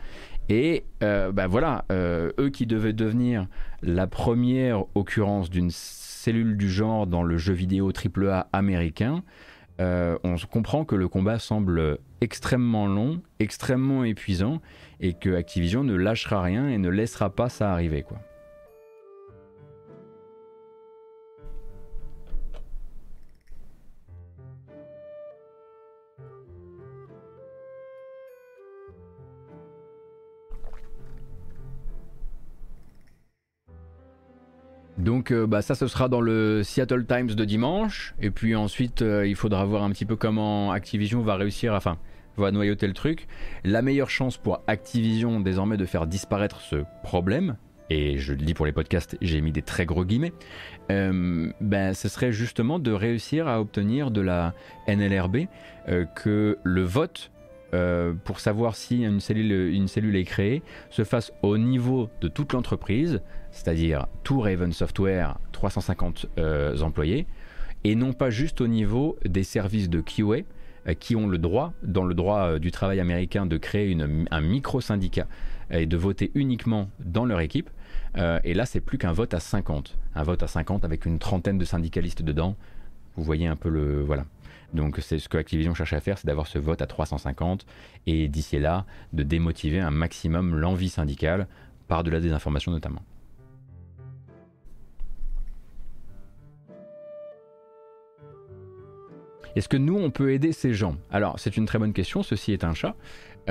Et euh, bah voilà, euh, eux qui devaient devenir la première occurrence d'une cellule du genre dans le jeu vidéo AAA américain, euh, on comprend que le combat semble extrêmement long, extrêmement épuisant, et que Activision ne lâchera rien et ne laissera pas ça arriver. Quoi. Donc bah, ça ce sera dans le Seattle Times de dimanche et puis ensuite il faudra voir un petit peu comment Activision va réussir, enfin va noyauter le truc. La meilleure chance pour Activision désormais de faire disparaître ce problème, et je le dis pour les podcasts, j'ai mis des très gros guillemets, euh, ben, ce serait justement de réussir à obtenir de la NLRB euh, que le vote euh, pour savoir si une cellule, est créée se fasse au niveau de toute l'entreprise, c'est-à-dire tout Raven Software, 350 employés, et non pas juste au niveau des services de QA qui ont le droit, dans le droit du travail américain, de créer un micro-syndicat et de voter uniquement dans leur équipe. Euh, et là, c'est plus qu'un vote à 50. Un vote à 50 avec une trentaine de syndicalistes dedans. Vous voyez un peu le. Voilà. Donc, c'est ce que Activision cherche à faire, c'est d'avoir ce vote à 350 et d'ici là, de démotiver un maximum l'envie syndicale par de la désinformation notamment. Est-ce que nous, on peut aider ces gens? Alors, c'est une très bonne question, ceci est un chat.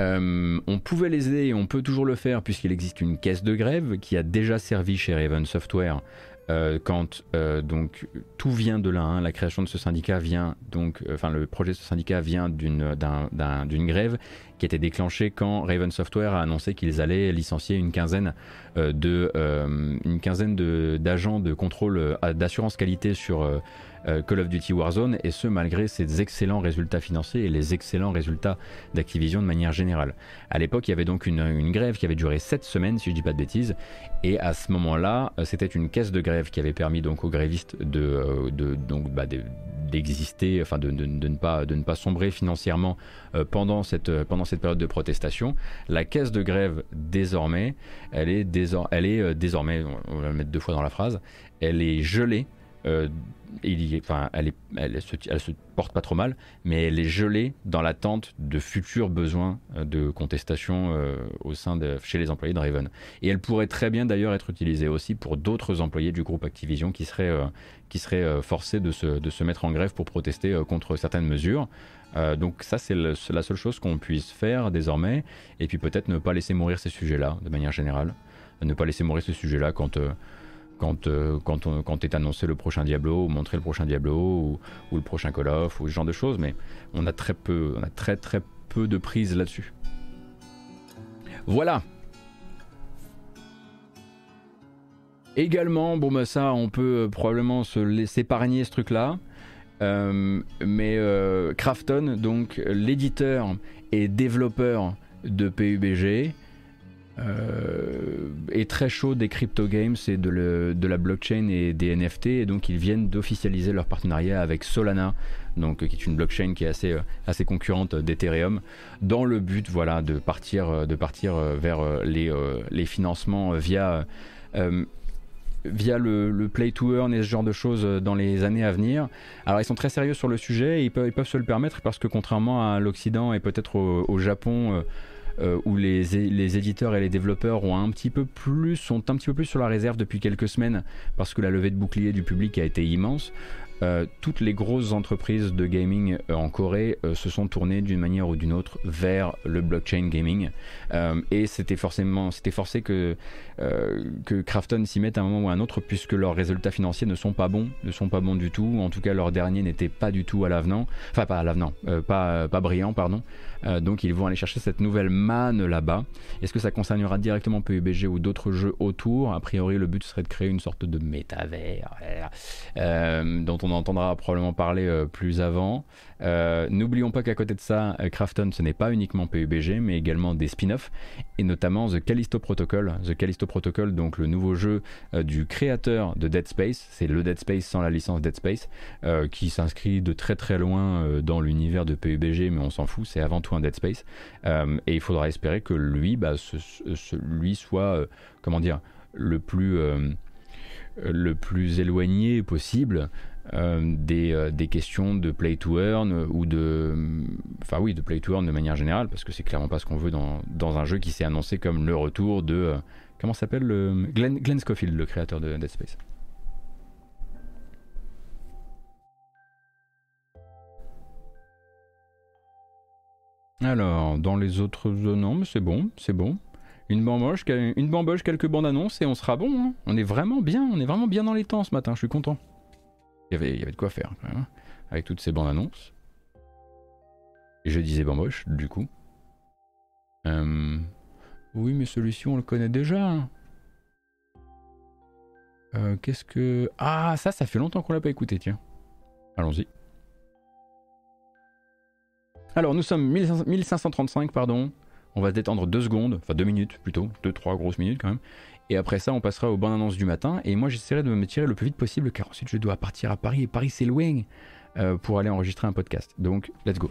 Euh, on pouvait les aider et on peut toujours le faire puisqu'il existe une caisse de grève qui a déjà servi chez Raven Software euh, quand euh, donc tout vient de là. Hein. la création de ce syndicat vient donc, enfin le projet de ce syndicat vient d'une d'une grève qui été déclenchée quand Raven Software a annoncé qu'ils allaient licencier une quinzaine de une quinzaine d'agents de, de, contrôle d'assurance qualité sur euh, Call of Duty Warzone, et ce malgré ses excellents résultats financiers et les excellents résultats d'Activision de manière générale. À l'époque, il y avait donc une, grève qui avait duré 7 semaines, si je ne dis pas de bêtises, et à ce moment-là, euh, c'était une caisse de grève qui avait permis donc aux grévistes de, euh, bah, d'exister, enfin de, ne pas, de ne pas sombrer financièrement pendant, cette, pendant cette période de protestation. La caisse de grève, désormais, elle est, elle est désormais, on va la mettre deux fois dans la phrase, elle est gelée euh, elle, se, porte pas trop mal, mais elle est gelée dans l'attente de futurs besoins euh, de contestation euh, au sein de, chez les employés de Raven. Et elle pourrait très bien d'ailleurs être utilisée aussi pour d'autres employés du groupe Activision qui seraient, qui seraient forcés de se, de se, mettre en grève pour protester contre certaines mesures. donc ça, c'est la seule chose qu'on puisse faire désormais. Et puis peut-être ne pas laisser mourir ces sujets-là, de manière générale. Ne pas laisser mourir ces sujets-là quand quand, euh, quand, on, quand est annoncé le prochain Diablo, ou montrer le prochain Diablo, ou, le prochain Call of, ou ce genre de choses, mais on a très peu, on a très très peu de prise là-dessus. Voilà. Également, bon bah ça, on peut euh, probablement se laisser épargner ce truc-là. Euh, mais Krafton, donc l'éditeur et développeur de PUBG, euh, est très chaud des crypto games et de, la blockchain et des NFT et donc ils viennent d'officialiser leur partenariat avec Solana donc qui est une blockchain qui est assez, euh, concurrente d'Ethereum dans le but voilà de partir euh, de partir vers les, financements via via le, play to earn et ce genre de choses dans les années à venir. Alors ils sont très sérieux sur le sujet et ils peuvent, se le permettre parce que contrairement à l'Occident et peut-être au, Japon, où les, éditeurs et les développeurs sont un petit peu plus sur la réserve depuis quelques semaines parce que la levée de bouclier du public a été immense. Euh, toutes les grosses entreprises de gaming euh, en Corée euh, se sont tournées d'une manière ou d'une autre vers le blockchain gaming. et c'était forcément, c'était forcé que, que Krafton s'y mette à un moment ou à un autre, puisque leurs résultats financiers ne sont pas bons, ne sont pas bons du tout. En tout cas, leur dernier n'était pas du tout à l'avenant, enfin pas à l'avenant, pas brillant, pardon. Donc ils vont aller chercher cette nouvelle manne là-bas. Est-ce que ça concernera directement PUBG ou d'autres jeux autour? A priori, le but serait de créer une sorte de métavers dont on entendra probablement parler euh, plus avant. Euh, n'oublions pas qu'à côté de ça, euh, Krafton, ce n'est pas uniquement PUBG, mais également des spin-offs, et notamment The Callisto Protocol. The Callisto Protocol, donc le nouveau jeu du créateur de Dead Space, c'est le Dead Space sans la licence Dead Space, qui s'inscrit de très très loin dans l'univers de PUBG, mais on s'en fout, c'est avant tout un Dead Space. et il faudra espérer que lui, bah, soit, comment dire, le plus éloigné possible euh, des, euh, des, questions de play to earn ou de. Enfin, oui, de play to earn de manière générale, parce que c'est clairement pas ce qu'on veut dans, dans, un jeu qui s'est annoncé comme le retour de. Euh, comment s'appelle le. Glenn, Glenn Schofield, le créateur de Dead Space. Alors, dans les autres. Non, mais c'est bon, c'est bon. Une bamboche, une bamboche, quelques bandes annonces et on sera bon. Hein. On est vraiment bien, on est vraiment bien dans les temps ce matin, je suis content. Il y avait, de quoi faire quand même, avec toutes ces bandes annonces. Et je disais bamboche, du coup. Euh, oui, mais celui-ci on le connaît déjà. Hein. Euh, qu'est-ce que. Ah, ça, ça fait longtemps qu'on l'a pas écouté, tiens. Allons-y. Alors, nous sommes 1535, pardon. On va se détendre deux secondes, enfin deux minutes plutôt, deux, trois grosses minutes quand même. Et après ça, on passera aux bonnes annonces du matin. Et moi, j'essaierai de me tirer le plus vite possible car ensuite je dois partir à Paris. Et Paris, c'est loin euh, pour aller enregistrer un podcast. Donc, let's go.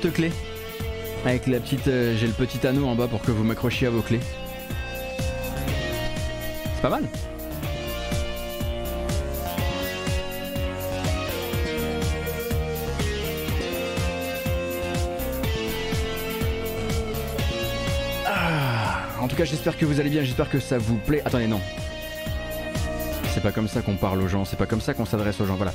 Porte-clés. Avec la petite. Euh, j'ai le petit anneau en bas pour que vous m'accrochiez à vos clés. C'est pas mal. Ah, en tout cas, j'espère que vous allez bien, j'espère que ça vous plaît. Attendez, non. C'est pas comme ça qu'on parle aux gens, c'est pas comme ça qu'on s'adresse aux gens, voilà.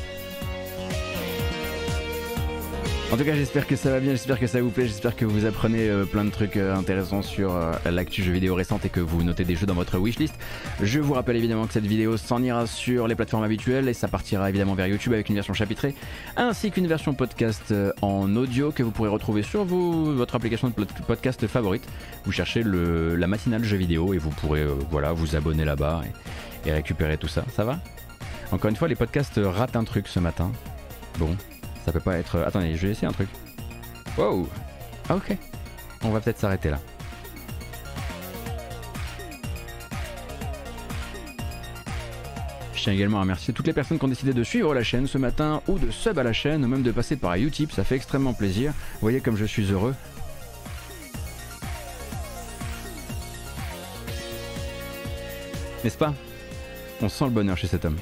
En tout cas, j'espère que ça va bien, j'espère que ça vous plaît, j'espère que vous apprenez euh, plein de trucs euh, intéressants sur euh, l'actu jeux vidéo récente et que vous notez des jeux dans votre wishlist. Je vous rappelle évidemment que cette vidéo s'en ira sur les plateformes habituelles et ça partira évidemment vers YouTube avec une version chapitrée ainsi qu'une version podcast en audio que vous pourrez retrouver sur votre application de podcast favorite. Vous cherchez la matinale jeux vidéo et vous pourrez voilà, vous abonner là-bas et récupérer tout ça. Ça va? Encore une fois, les podcasts ratent un truc ce matin. Bon, ça peut pas être. Attendez, je vais essayer un truc. Wow ah, Ok. On va peut-être s'arrêter là. Je tiens également à remercier toutes les personnes qui ont décidé de suivre la chaîne ce matin ou de sub à la chaîne ou même de passer par Utip, ça fait extrêmement plaisir. Vous voyez comme je suis heureux. N'est-ce pas? On sent le bonheur chez cet homme.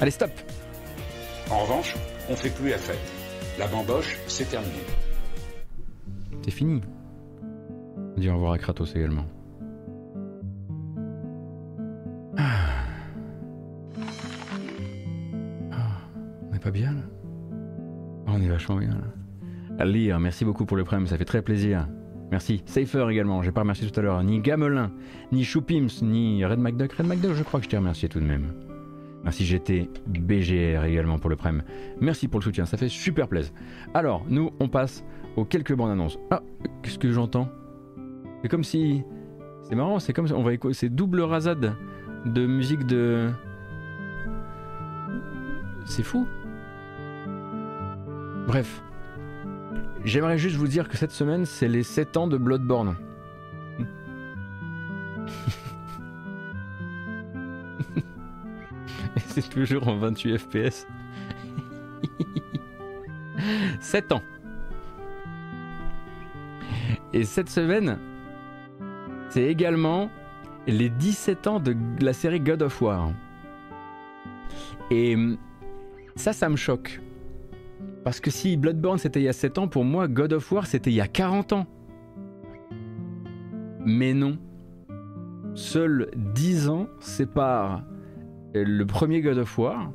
Allez, stop En revanche, on fait plus fête. La bamboche, c'est terminé. C'est fini. On dit au revoir à Kratos également. Ah. Ah. On n'est pas bien là ah, On est vachement bien là. À lire, merci beaucoup pour le prime, ça fait très plaisir. Merci. Safer également, j'ai pas remercié tout à l'heure. Ni Gamelin, ni Choupims, ni Red McDuck. Red McDuck, je crois que je t'ai remercié tout de même. Merci GT BGR également pour le prem. Merci pour le soutien, ça fait super plaisir. Alors, nous, on passe aux quelques bandes annonces. Ah, qu'est-ce que j'entends? C'est comme si. C'est marrant, c'est comme si. On va écouter. C'est double rasade de musique de. C'est fou. Bref. J'aimerais juste vous dire que cette semaine, c'est les 7 ans de Bloodborne. <laughs> c'est toujours en 28 FPS. 7 ans. Et cette semaine, c'est également les 17 ans de la série God of War. Et ça, ça me choque. Parce que si Bloodborne c'était il y a 7 ans, pour moi, God of War c'était il y a 40 ans. Mais non. Seuls 10 ans séparent le premier God of War?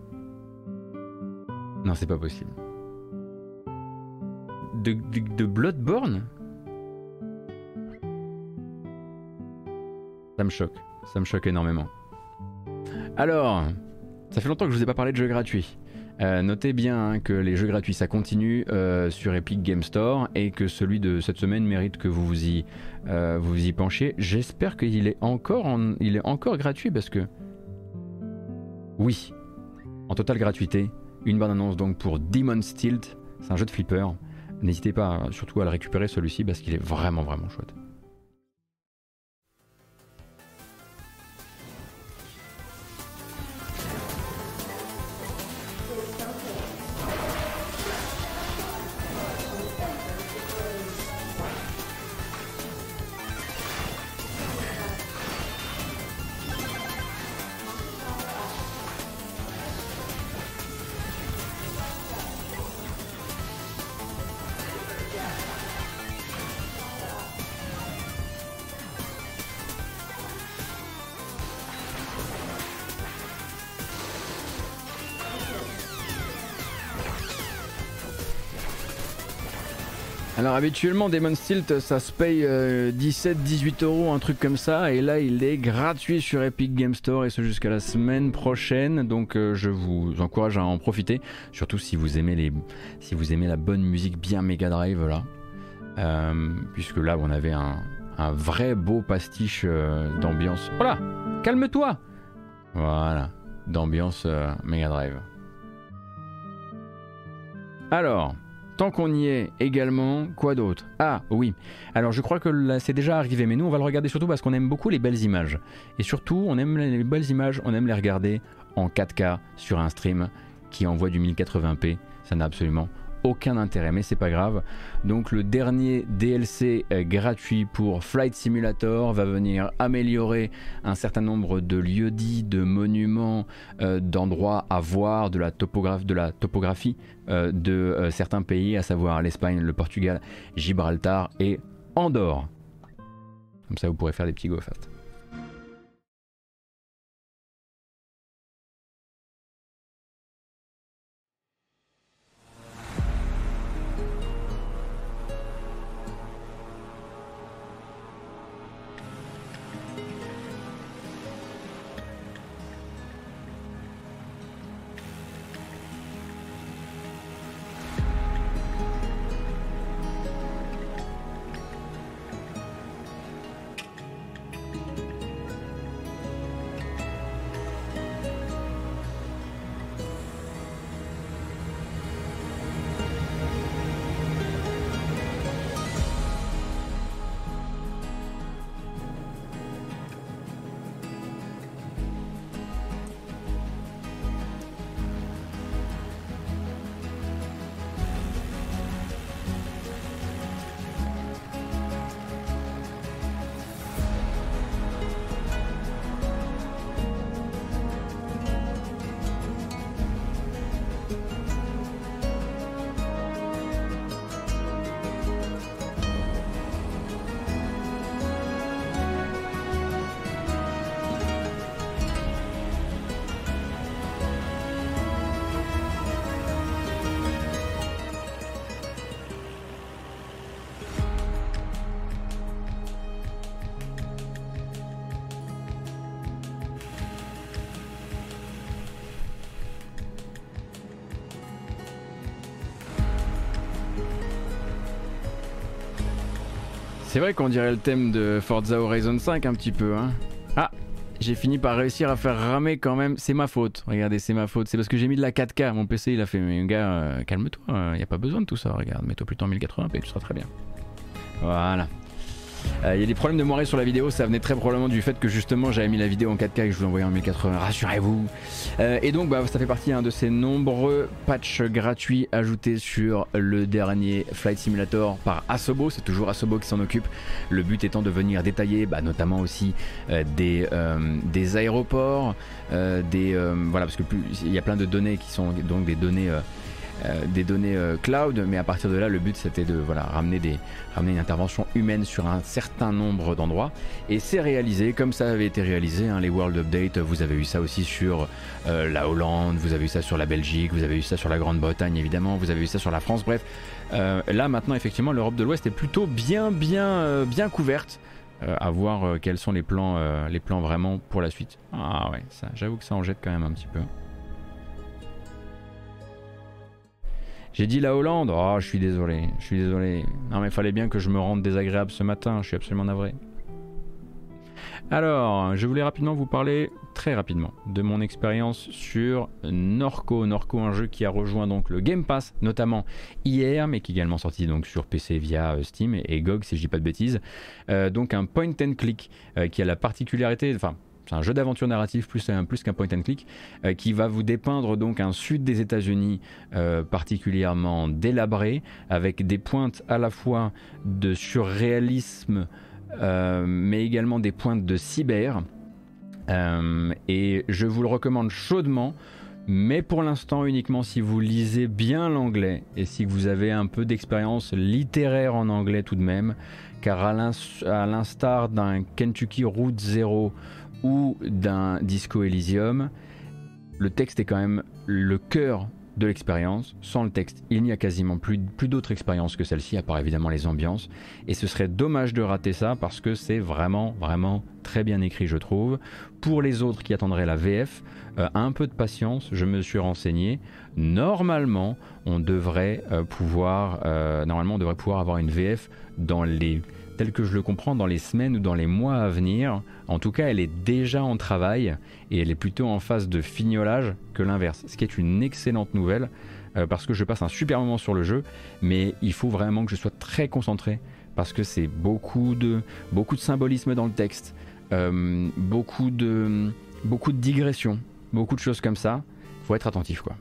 Non, c'est pas possible. De, Bloodborne? Ça me choque. Ça me choque énormément. Alors, ça fait longtemps que je vous ai pas parlé de jeux gratuits. Euh, notez bien hein, que les jeux gratuits ça continue euh, sur Epic Game Store et que celui de cette semaine mérite que vous vous y, euh, penchiez. J'espère qu'il est encore gratuit parce que. Oui, en totale gratuité. Une bonne annonce donc pour Demon's Tilt. C'est un jeu de flipper. N'hésitez pas surtout à le récupérer celui-ci parce qu'il est vraiment vraiment chouette. Alors habituellement Demon's Tilt ça se paye 17-18 euh, euros, un truc comme ça, et là il est gratuit sur Epic Game Store et ce jusqu'à la semaine prochaine, donc euh, je vous encourage à en profiter, surtout si vous aimez, les, si vous aimez la bonne musique bien Mega Drive là, euh, puisque là on avait un, un vrai beau pastiche d'ambiance. Voilà, calme-toi! Voilà, d'ambiance Mega Drive. Alors... Tant qu'on y est également, quoi d'autre? Ah oui, alors je crois que c'est déjà arrivé, mais nous on va le regarder surtout parce qu'on aime beaucoup les belles images. Et surtout, on aime les belles images, on aime les regarder en 4K sur un stream qui envoie du 1080p. Ça n'a absolument aucun intérêt, mais c'est pas grave. Donc le dernier DLC euh, gratuit pour Flight Simulator va venir améliorer un certain nombre de lieux dits, de monuments, euh, d'endroits à voir, de la, topographie euh, de certains pays, à savoir l'Espagne, le Portugal, Gibraltar et Andorre. Comme ça vous pourrez faire des petits go C'est vrai qu'on dirait le thème de Forza Horizon 5 un petit peu. Hein. Ah, j'ai fini par réussir à faire ramer quand même. C'est ma faute. Regardez, c'est ma faute. C'est parce que j'ai mis de la 4K. Mon PC, il a fait, mais gars, euh, calme-toi. Il n'y a pas besoin de tout ça. Regarde, mets-toi plutôt en 1080p, tu seras très bien. Voilà. Il y a des problèmes de moiré sur la vidéo, ça venait très probablement du fait que justement j'avais mis la vidéo en 4K et que je vous envoyais en 1080, rassurez-vous. et donc bah, ça fait partie de ces nombreux patchs gratuits ajoutés sur le dernier Flight Simulator par Asobo, c'est toujours Asobo qui s'en occupe. Le but étant de venir détailler bah, notamment aussi des, des aéroports, voilà parce que il y a plein de données qui sont donc des données euh, des données euh, cloud, mais à partir de là, le but c'était de voilà, ramener, des, ramener une intervention humaine sur un certain nombre d'endroits. Et c'est réalisé comme ça avait été réalisé. Hein, les World Update, vous avez eu ça aussi sur euh, la Hollande, vous avez eu ça sur la Belgique, vous avez eu ça sur la Grande-Bretagne évidemment, vous avez eu ça sur la France. Bref, là maintenant, effectivement, l'Europe de l'Ouest est plutôt bien, bien, bien couverte. à voir quels sont les plans, les plans vraiment pour la suite. Ah ouais, ça, j'avoue que ça en jette quand même un petit peu. J'ai dit la Hollande. Oh, je suis désolé, je suis désolé. Non, mais fallait bien que je me rende désagréable ce matin. Je suis absolument navré. Alors, je voulais rapidement vous parler, très rapidement, de mon expérience sur Norco. Norco, un jeu qui a rejoint donc le Game Pass, notamment hier, mais qui est également sorti donc sur PC via euh, Steam et GOG, si je dis pas de bêtises. Euh, donc un point and click euh, qui a la particularité, enfin c'est un jeu d'aventure narratif plus, qu'un point and click, euh, qui va vous dépeindre donc un sud des États-Unis euh, particulièrement délabré, avec des pointes à la fois de surréalisme, euh, mais également des pointes de cyber. et je vous le recommande chaudement. Mais pour l'instant uniquement si vous lisez bien l'anglais et si vous avez un peu d'expérience littéraire en anglais tout de même, car à l'instar d'un Kentucky Route Zero ou d'un Disco Elysium, le texte est quand même le cœur de l'expérience. Sans le texte, il n'y a quasiment plus, plus d'autres expériences que celle-ci, à part évidemment les ambiances. Et ce serait dommage de rater ça parce que c'est vraiment, vraiment très bien écrit, je trouve. Pour les autres qui attendraient la VF, euh, un peu de patience, je me suis renseigné. Normalement, on devrait euh, pouvoir, euh, normalement, on devrait pouvoir avoir une VF dans les tel que je le comprends, dans les semaines ou dans les mois à venir. En tout cas, elle est déjà en travail et elle est plutôt en phase de fignolage que l'inverse, ce qui est une excellente nouvelle euh, parce que je passe un super moment sur le jeu, mais il faut vraiment que je sois très concentré parce que c'est beaucoup de, beaucoup de symbolisme dans le texte, euh, beaucoup, de, beaucoup de digressions, beaucoup de choses comme ça. Faut être attentif quoi.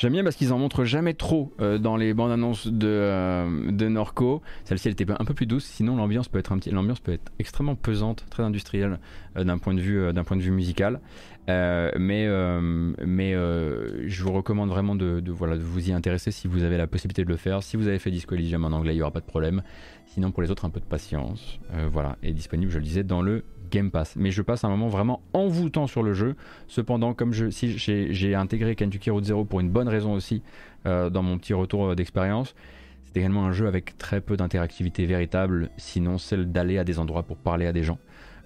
J'aime bien parce qu'ils en montrent jamais trop euh, dans les bandes annonces de, euh, de Norco. Celle-ci elle était un peu plus douce, sinon l'ambiance peut être un petit, l'ambiance peut être extrêmement pesante, très industrielle euh, d'un point de vue d'un point de vue musical. mais mais je vous recommande vraiment de, voilà, de vous y intéresser si vous avez la possibilité de le faire. Si vous avez fait Disco Elysium en anglais, il n'y aura pas de problème. Sinon pour les autres, un peu de patience. voilà, est disponible, je le disais, dans le Game Pass. Mais je passe un moment vraiment envoûtant sur le jeu. Cependant, comme je, si j'ai intégré Kentucky Route Zero pour une bonne raison aussi euh, dans mon petit retour d'expérience, c'est également un jeu avec très peu d'interactivité véritable, sinon celle d'aller à des endroits pour parler à des gens.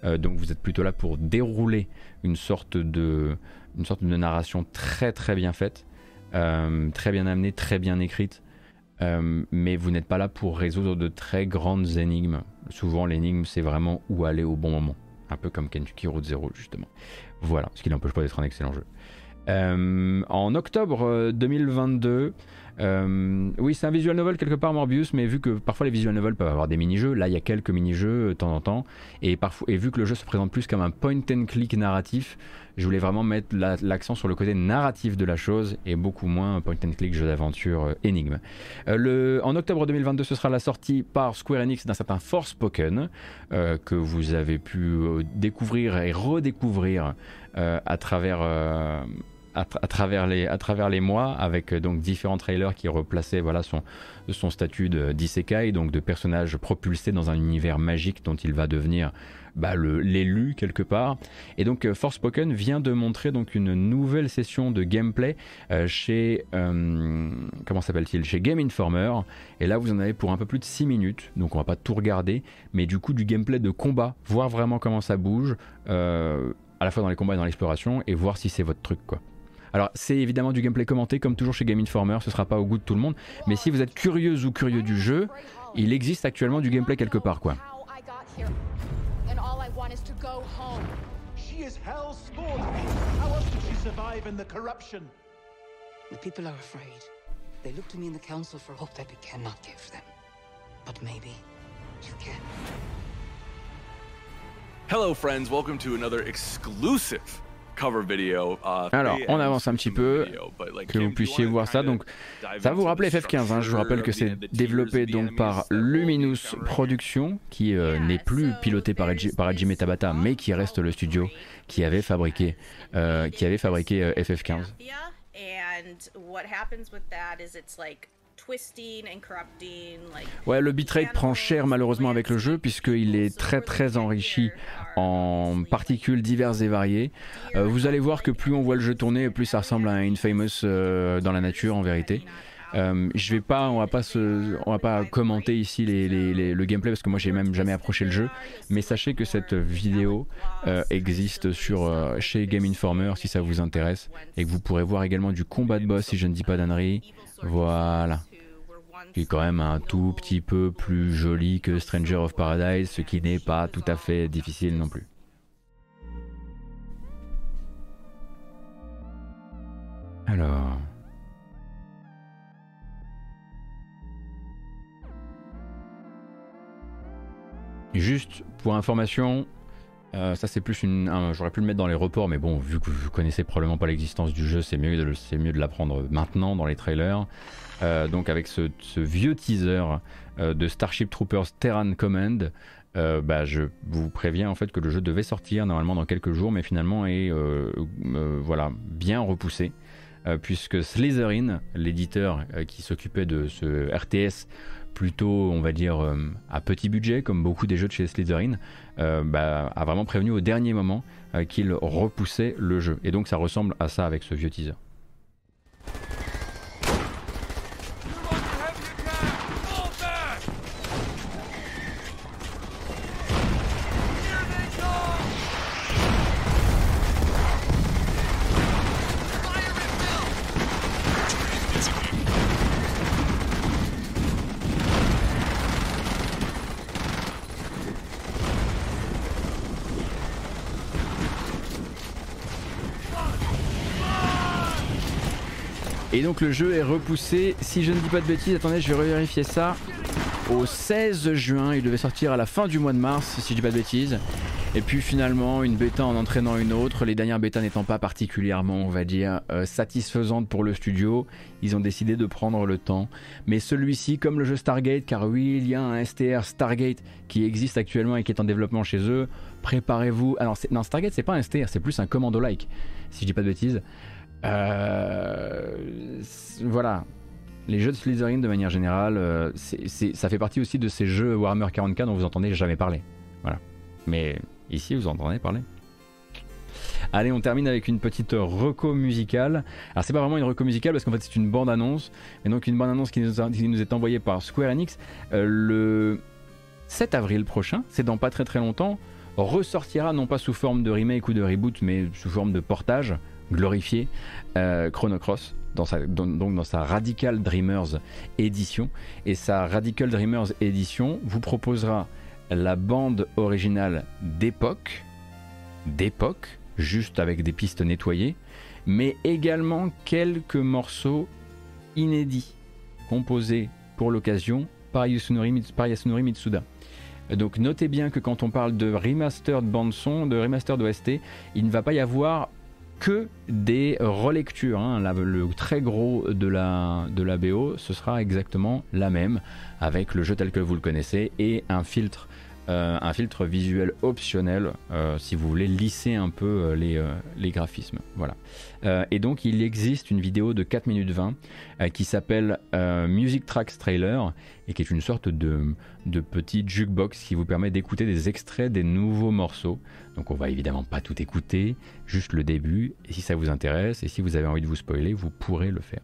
Euh, donc vous êtes plutôt là pour dérouler une sorte de, une sorte de narration très très bien faite, euh, très bien amenée, très bien écrite. Mais vous n'êtes pas là pour résoudre de très grandes énigmes. Souvent, l'énigme, c'est vraiment où aller au bon moment un peu comme Kentucky Route Zero justement. Voilà, ce qui n'empêche pas d'être un excellent jeu. Euh, en octobre 2022, euh, euh, oui, c'est un visual novel quelque part Morbius, mais vu que parfois les visual novels peuvent avoir des mini-jeux, là il y a quelques mini-jeux de temps en temps, et, parfois, vu que le jeu se présente plus comme un point and click narratif, je voulais vraiment mettre l'accent sur le côté narratif de la chose et beaucoup moins point and click jeu d'aventure euh, énigme. Euh, en octobre 2022, ce sera la sortie par Square Enix d'un certain Forspoken euh, que vous avez pu découvrir et redécouvrir à travers à, travers les, à travers les mois, avec donc différents trailers qui replaçaient voilà, son, son statut d'isekai, donc de personnage propulsé dans un univers magique dont il va devenir bah, l'élu quelque part. Et donc euh, Forspoken vient de montrer donc une nouvelle session de gameplay euh, chez euh, comment s'appelle-t-il? Chez Game Informer. Et là vous en avez pour un peu plus de 6 minutes, donc on va pas tout regarder, mais du coup du gameplay de combat, voir vraiment comment ça bouge, à la fois dans les combats et dans l'exploration, et voir si c'est votre truc quoi. Alors c'est évidemment du gameplay commenté comme toujours chez Game Informer, ce sera pas au goût de tout le monde, mais si vous êtes curieux ou curieux du jeu, il existe actuellement du gameplay quelque part quoi. the people are afraid. They look to me in the council for hope that we cannot give them. But maybe you can. Hello, friends. Welcome to another exclusive Alors, on avance un petit peu, que vous puissiez voir ça. Donc, ça vous rappelle FF15. Hein. Je vous rappelle que c'est développé donc par Luminous Productions, qui euh, n'est plus piloté par, par Hajime Tabata, mais qui reste le studio qui avait fabriqué, euh, qui avait fabriqué euh, FF15. Ouais, le bitrate prend cher malheureusement avec le jeu puisqu'il est très très enrichi en particules diverses et variées. Euh, vous allez voir que plus on voit le jeu tourner, plus ça ressemble à un Infamous euh, dans la nature en vérité. Euh, je vais pas, on va pas se, on va pas commenter ici les, les, le gameplay parce que moi j'ai même jamais approché le jeu. Mais sachez que cette vidéo existe sur chez Game Informer si ça vous intéresse et que vous pourrez voir également du combat de boss si je ne dis pas d'annerie. Voilà qui est quand même un tout petit peu plus joli que Stranger of Paradise, ce qui n'est pas tout à fait difficile non plus. Alors... Juste pour information, euh, ça c'est plus une. J'aurais pu le mettre dans les reports, mais bon, vu que vous connaissez probablement pas l'existence du jeu, c'est mieux, de, mieux de l'apprendre maintenant dans les trailers. Euh, donc avec ce, vieux teaser euh, de Starship Troopers Terran Command, euh, bah, je vous préviens en fait que le jeu devait sortir normalement dans quelques jours, mais finalement est voilà bien repoussé. puisque Slytherin, l'éditeur qui s'occupait de ce RTS plutôt, on va dire, à petit budget, comme beaucoup des jeux de chez Slytherin, bah, a vraiment prévenu au dernier moment qu'il repoussait le jeu. Et donc ça ressemble à ça avec ce vieux teaser. Donc le jeu est repoussé, si je ne dis pas de bêtises, attendez, je vais vérifier ça, au 16 juin. Il devait sortir à la fin du mois de mars, si je dis pas de bêtises. Et puis finalement, une bêta en entraînant une autre, les dernières bêtas n'étant pas particulièrement, on va dire, euh, satisfaisantes pour le studio, ils ont décidé de prendre le temps. Mais celui-ci, comme le jeu Stargate, car oui, il y a un STR Stargate qui existe actuellement et qui est en développement chez eux, préparez-vous. Alors, non, Stargate, c'est pas un STR, c'est plus un commando-like, si je dis pas de bêtises. Euh, voilà. Les jeux de Slytherin de manière générale, euh, ça fait partie aussi de ces jeux Warhammer 40k dont vous entendez jamais parler. Voilà. Mais ici, vous entendez parler. Allez, on termine avec une petite reco musicale. Alors, c'est pas vraiment une reco musicale parce qu'en fait, c'est une bande-annonce. Mais donc, une bande-annonce qui, nous est envoyée par Square Enix euh, le 7 avril prochain. C'est dans pas très très longtemps. Ressortira non pas sous forme de remake ou de reboot, mais sous forme de portage glorifié euh, Chrono Cross dans sa, donc dans sa Radical Dreamers édition. Et sa Radical Dreamers édition vous proposera la bande originale d'époque, d'époque, juste avec des pistes nettoyées, mais également quelques morceaux inédits, composés pour l'occasion par Yasunori, Mitsuda. Donc notez bien que quand on parle de remaster de bande son, de remaster d'OST, il ne va pas y avoir que des relectures. Hein. le très gros de la, BO, ce sera exactement la même, avec le jeu tel que vous le connaissez et un filtre un filtre visuel optionnel si vous voulez lisser un peu les, les, graphismes. Voilà. et donc il existe une vidéo de 4 minutes 20 qui s'appelle Music Tracks Trailer et qui est une sorte de, de petit jukebox qui vous permet d'écouter des extraits des nouveaux morceaux. Donc on va évidemment pas tout écouter, juste le début. Et si ça vous intéresse et si vous avez envie de vous spoiler, vous pourrez le faire.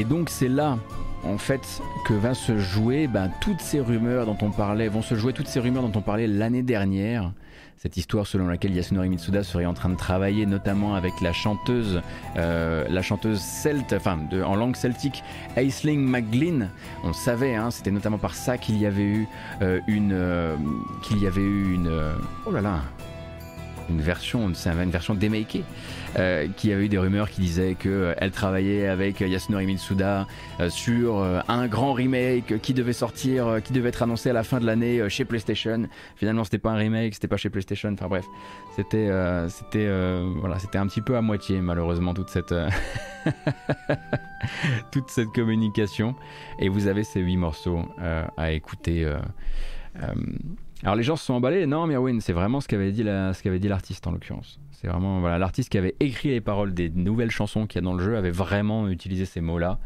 Et donc c'est là en fait que va se jouer ben, toutes ces rumeurs dont on parlait, vont se jouer toutes ces rumeurs dont on parlait l'année dernière. Cette histoire selon laquelle Yasunori Mitsuda serait en train de travailler notamment avec la chanteuse, euh, la chanteuse celte, enfin en langue celtique, Aisling McGlynn. On savait, hein, c'était notamment par ça qu'il y avait eu euh, une, euh, qu'il y avait eu une, oh là là, une version, c'est une version démakée, euh, qui avait eu des rumeurs qui disaient qu'elle euh, travaillait avec Yasunori Mitsuda euh, sur un grand remake qui devait sortir, qui devait être annoncé à la fin de l'année chez PlayStation. Finalement, c'était pas un remake, c'était pas chez PlayStation. Enfin bref, c'était, c'était, voilà, c'était un petit peu à moitié malheureusement toute cette, <laughs> toute cette communication. Et vous avez ces huit morceaux à écouter. Alors les gens se sont emballés, non mais oui, c'est vraiment ce qu'avait dit l'artiste en l'occurrence. C'est vraiment voilà l'artiste qui avait écrit les paroles des nouvelles chansons qu'il y a dans le jeu avait vraiment utilisé ces mots-là.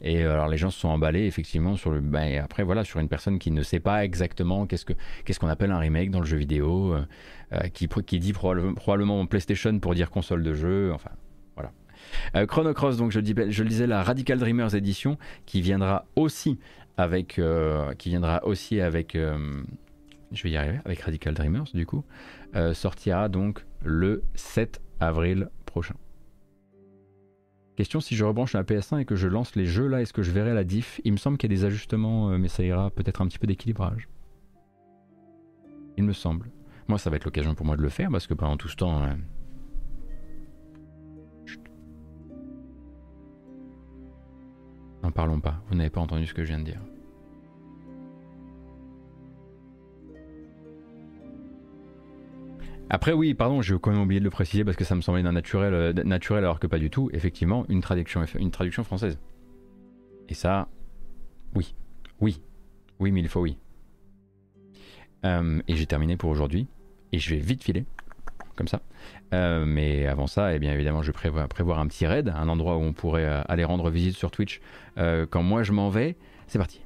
Et euh, alors les gens se sont emballés effectivement sur le ben, après voilà sur une personne qui ne sait pas exactement qu'est-ce que qu'est-ce qu'on appelle un remake dans le jeu vidéo, euh, euh, qui dit probablement, PlayStation pour dire console de jeu, enfin voilà. Chrono Cross donc je, le disais la Radical Dreamers édition qui viendra aussi avec qui viendra aussi avec je vais y arriver, avec Radical Dreamers du coup, euh, sortira donc le 7 avril prochain. Question si je rebranche la PS1 et que je lance les jeux là, est-ce que je verrai la diff? Il me semble qu'il y a des ajustements, euh, mais ça ira peut-être un petit peu d'équilibrage. Il me semble. Moi, ça va être l'occasion pour moi de le faire parce que pendant tout ce temps. Euh, N'en parlons pas, vous n'avez pas entendu ce que je viens de dire. Après oui, pardon, j'ai quand même oublié de le préciser parce que ça me semblait naturel, euh, naturel alors que pas du tout. Effectivement, une traduction, une traduction française. Et ça, oui, oui, oui, mille fois oui. Euh, et j'ai terminé pour aujourd'hui. Et je vais vite filer, comme ça. Euh, mais avant ça, eh bien évidemment, je prévois prévoir un petit raid, un endroit où on pourrait aller rendre visite sur Twitch quand moi je m'en vais. C'est parti.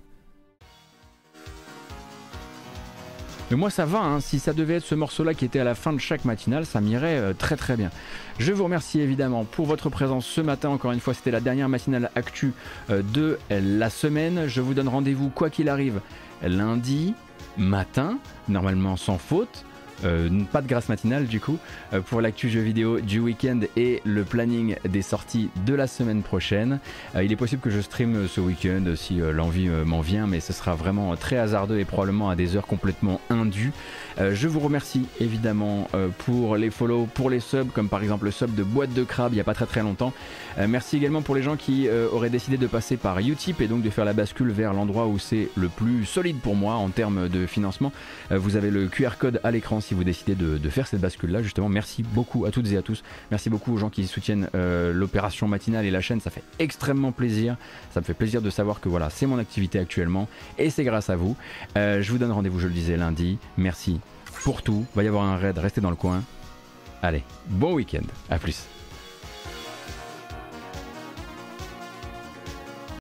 Mais moi ça va, hein. si ça devait être ce morceau-là qui était à la fin de chaque matinale, ça m'irait euh, très très bien. Je vous remercie évidemment pour votre présence ce matin. Encore une fois, c'était la dernière matinale actu euh, de la semaine. Je vous donne rendez-vous quoi qu'il arrive lundi matin, normalement sans faute. Euh, pas de grâce matinale du coup, euh, pour l'actu jeu vidéo du week-end et le planning des sorties de la semaine prochaine. Euh, il est possible que je stream ce week-end si l'envie m'en vient, mais ce sera vraiment très hasardeux et probablement à des heures complètement indues. je vous remercie évidemment pour les follow, pour les subs, comme par exemple le sub de Boîte de Crabe il n'y a pas très très longtemps. merci également pour les gens qui auraient décidé de passer par Utip et donc de faire la bascule vers l'endroit où c'est le plus solide pour moi en termes de financement. vous avez le QR code à l'écran vous décidez de, faire cette bascule-là. Justement, merci beaucoup à toutes et à tous. Merci beaucoup aux gens qui soutiennent euh, l'opération matinale et la chaîne. Ça fait extrêmement plaisir. Ça me fait plaisir de savoir que voilà, c'est mon activité actuellement et c'est grâce à vous. Euh, je vous donne rendez-vous, je le disais, lundi. Merci pour tout. Va y avoir un raid, restez dans le coin. Allez, bon week-end. À plus.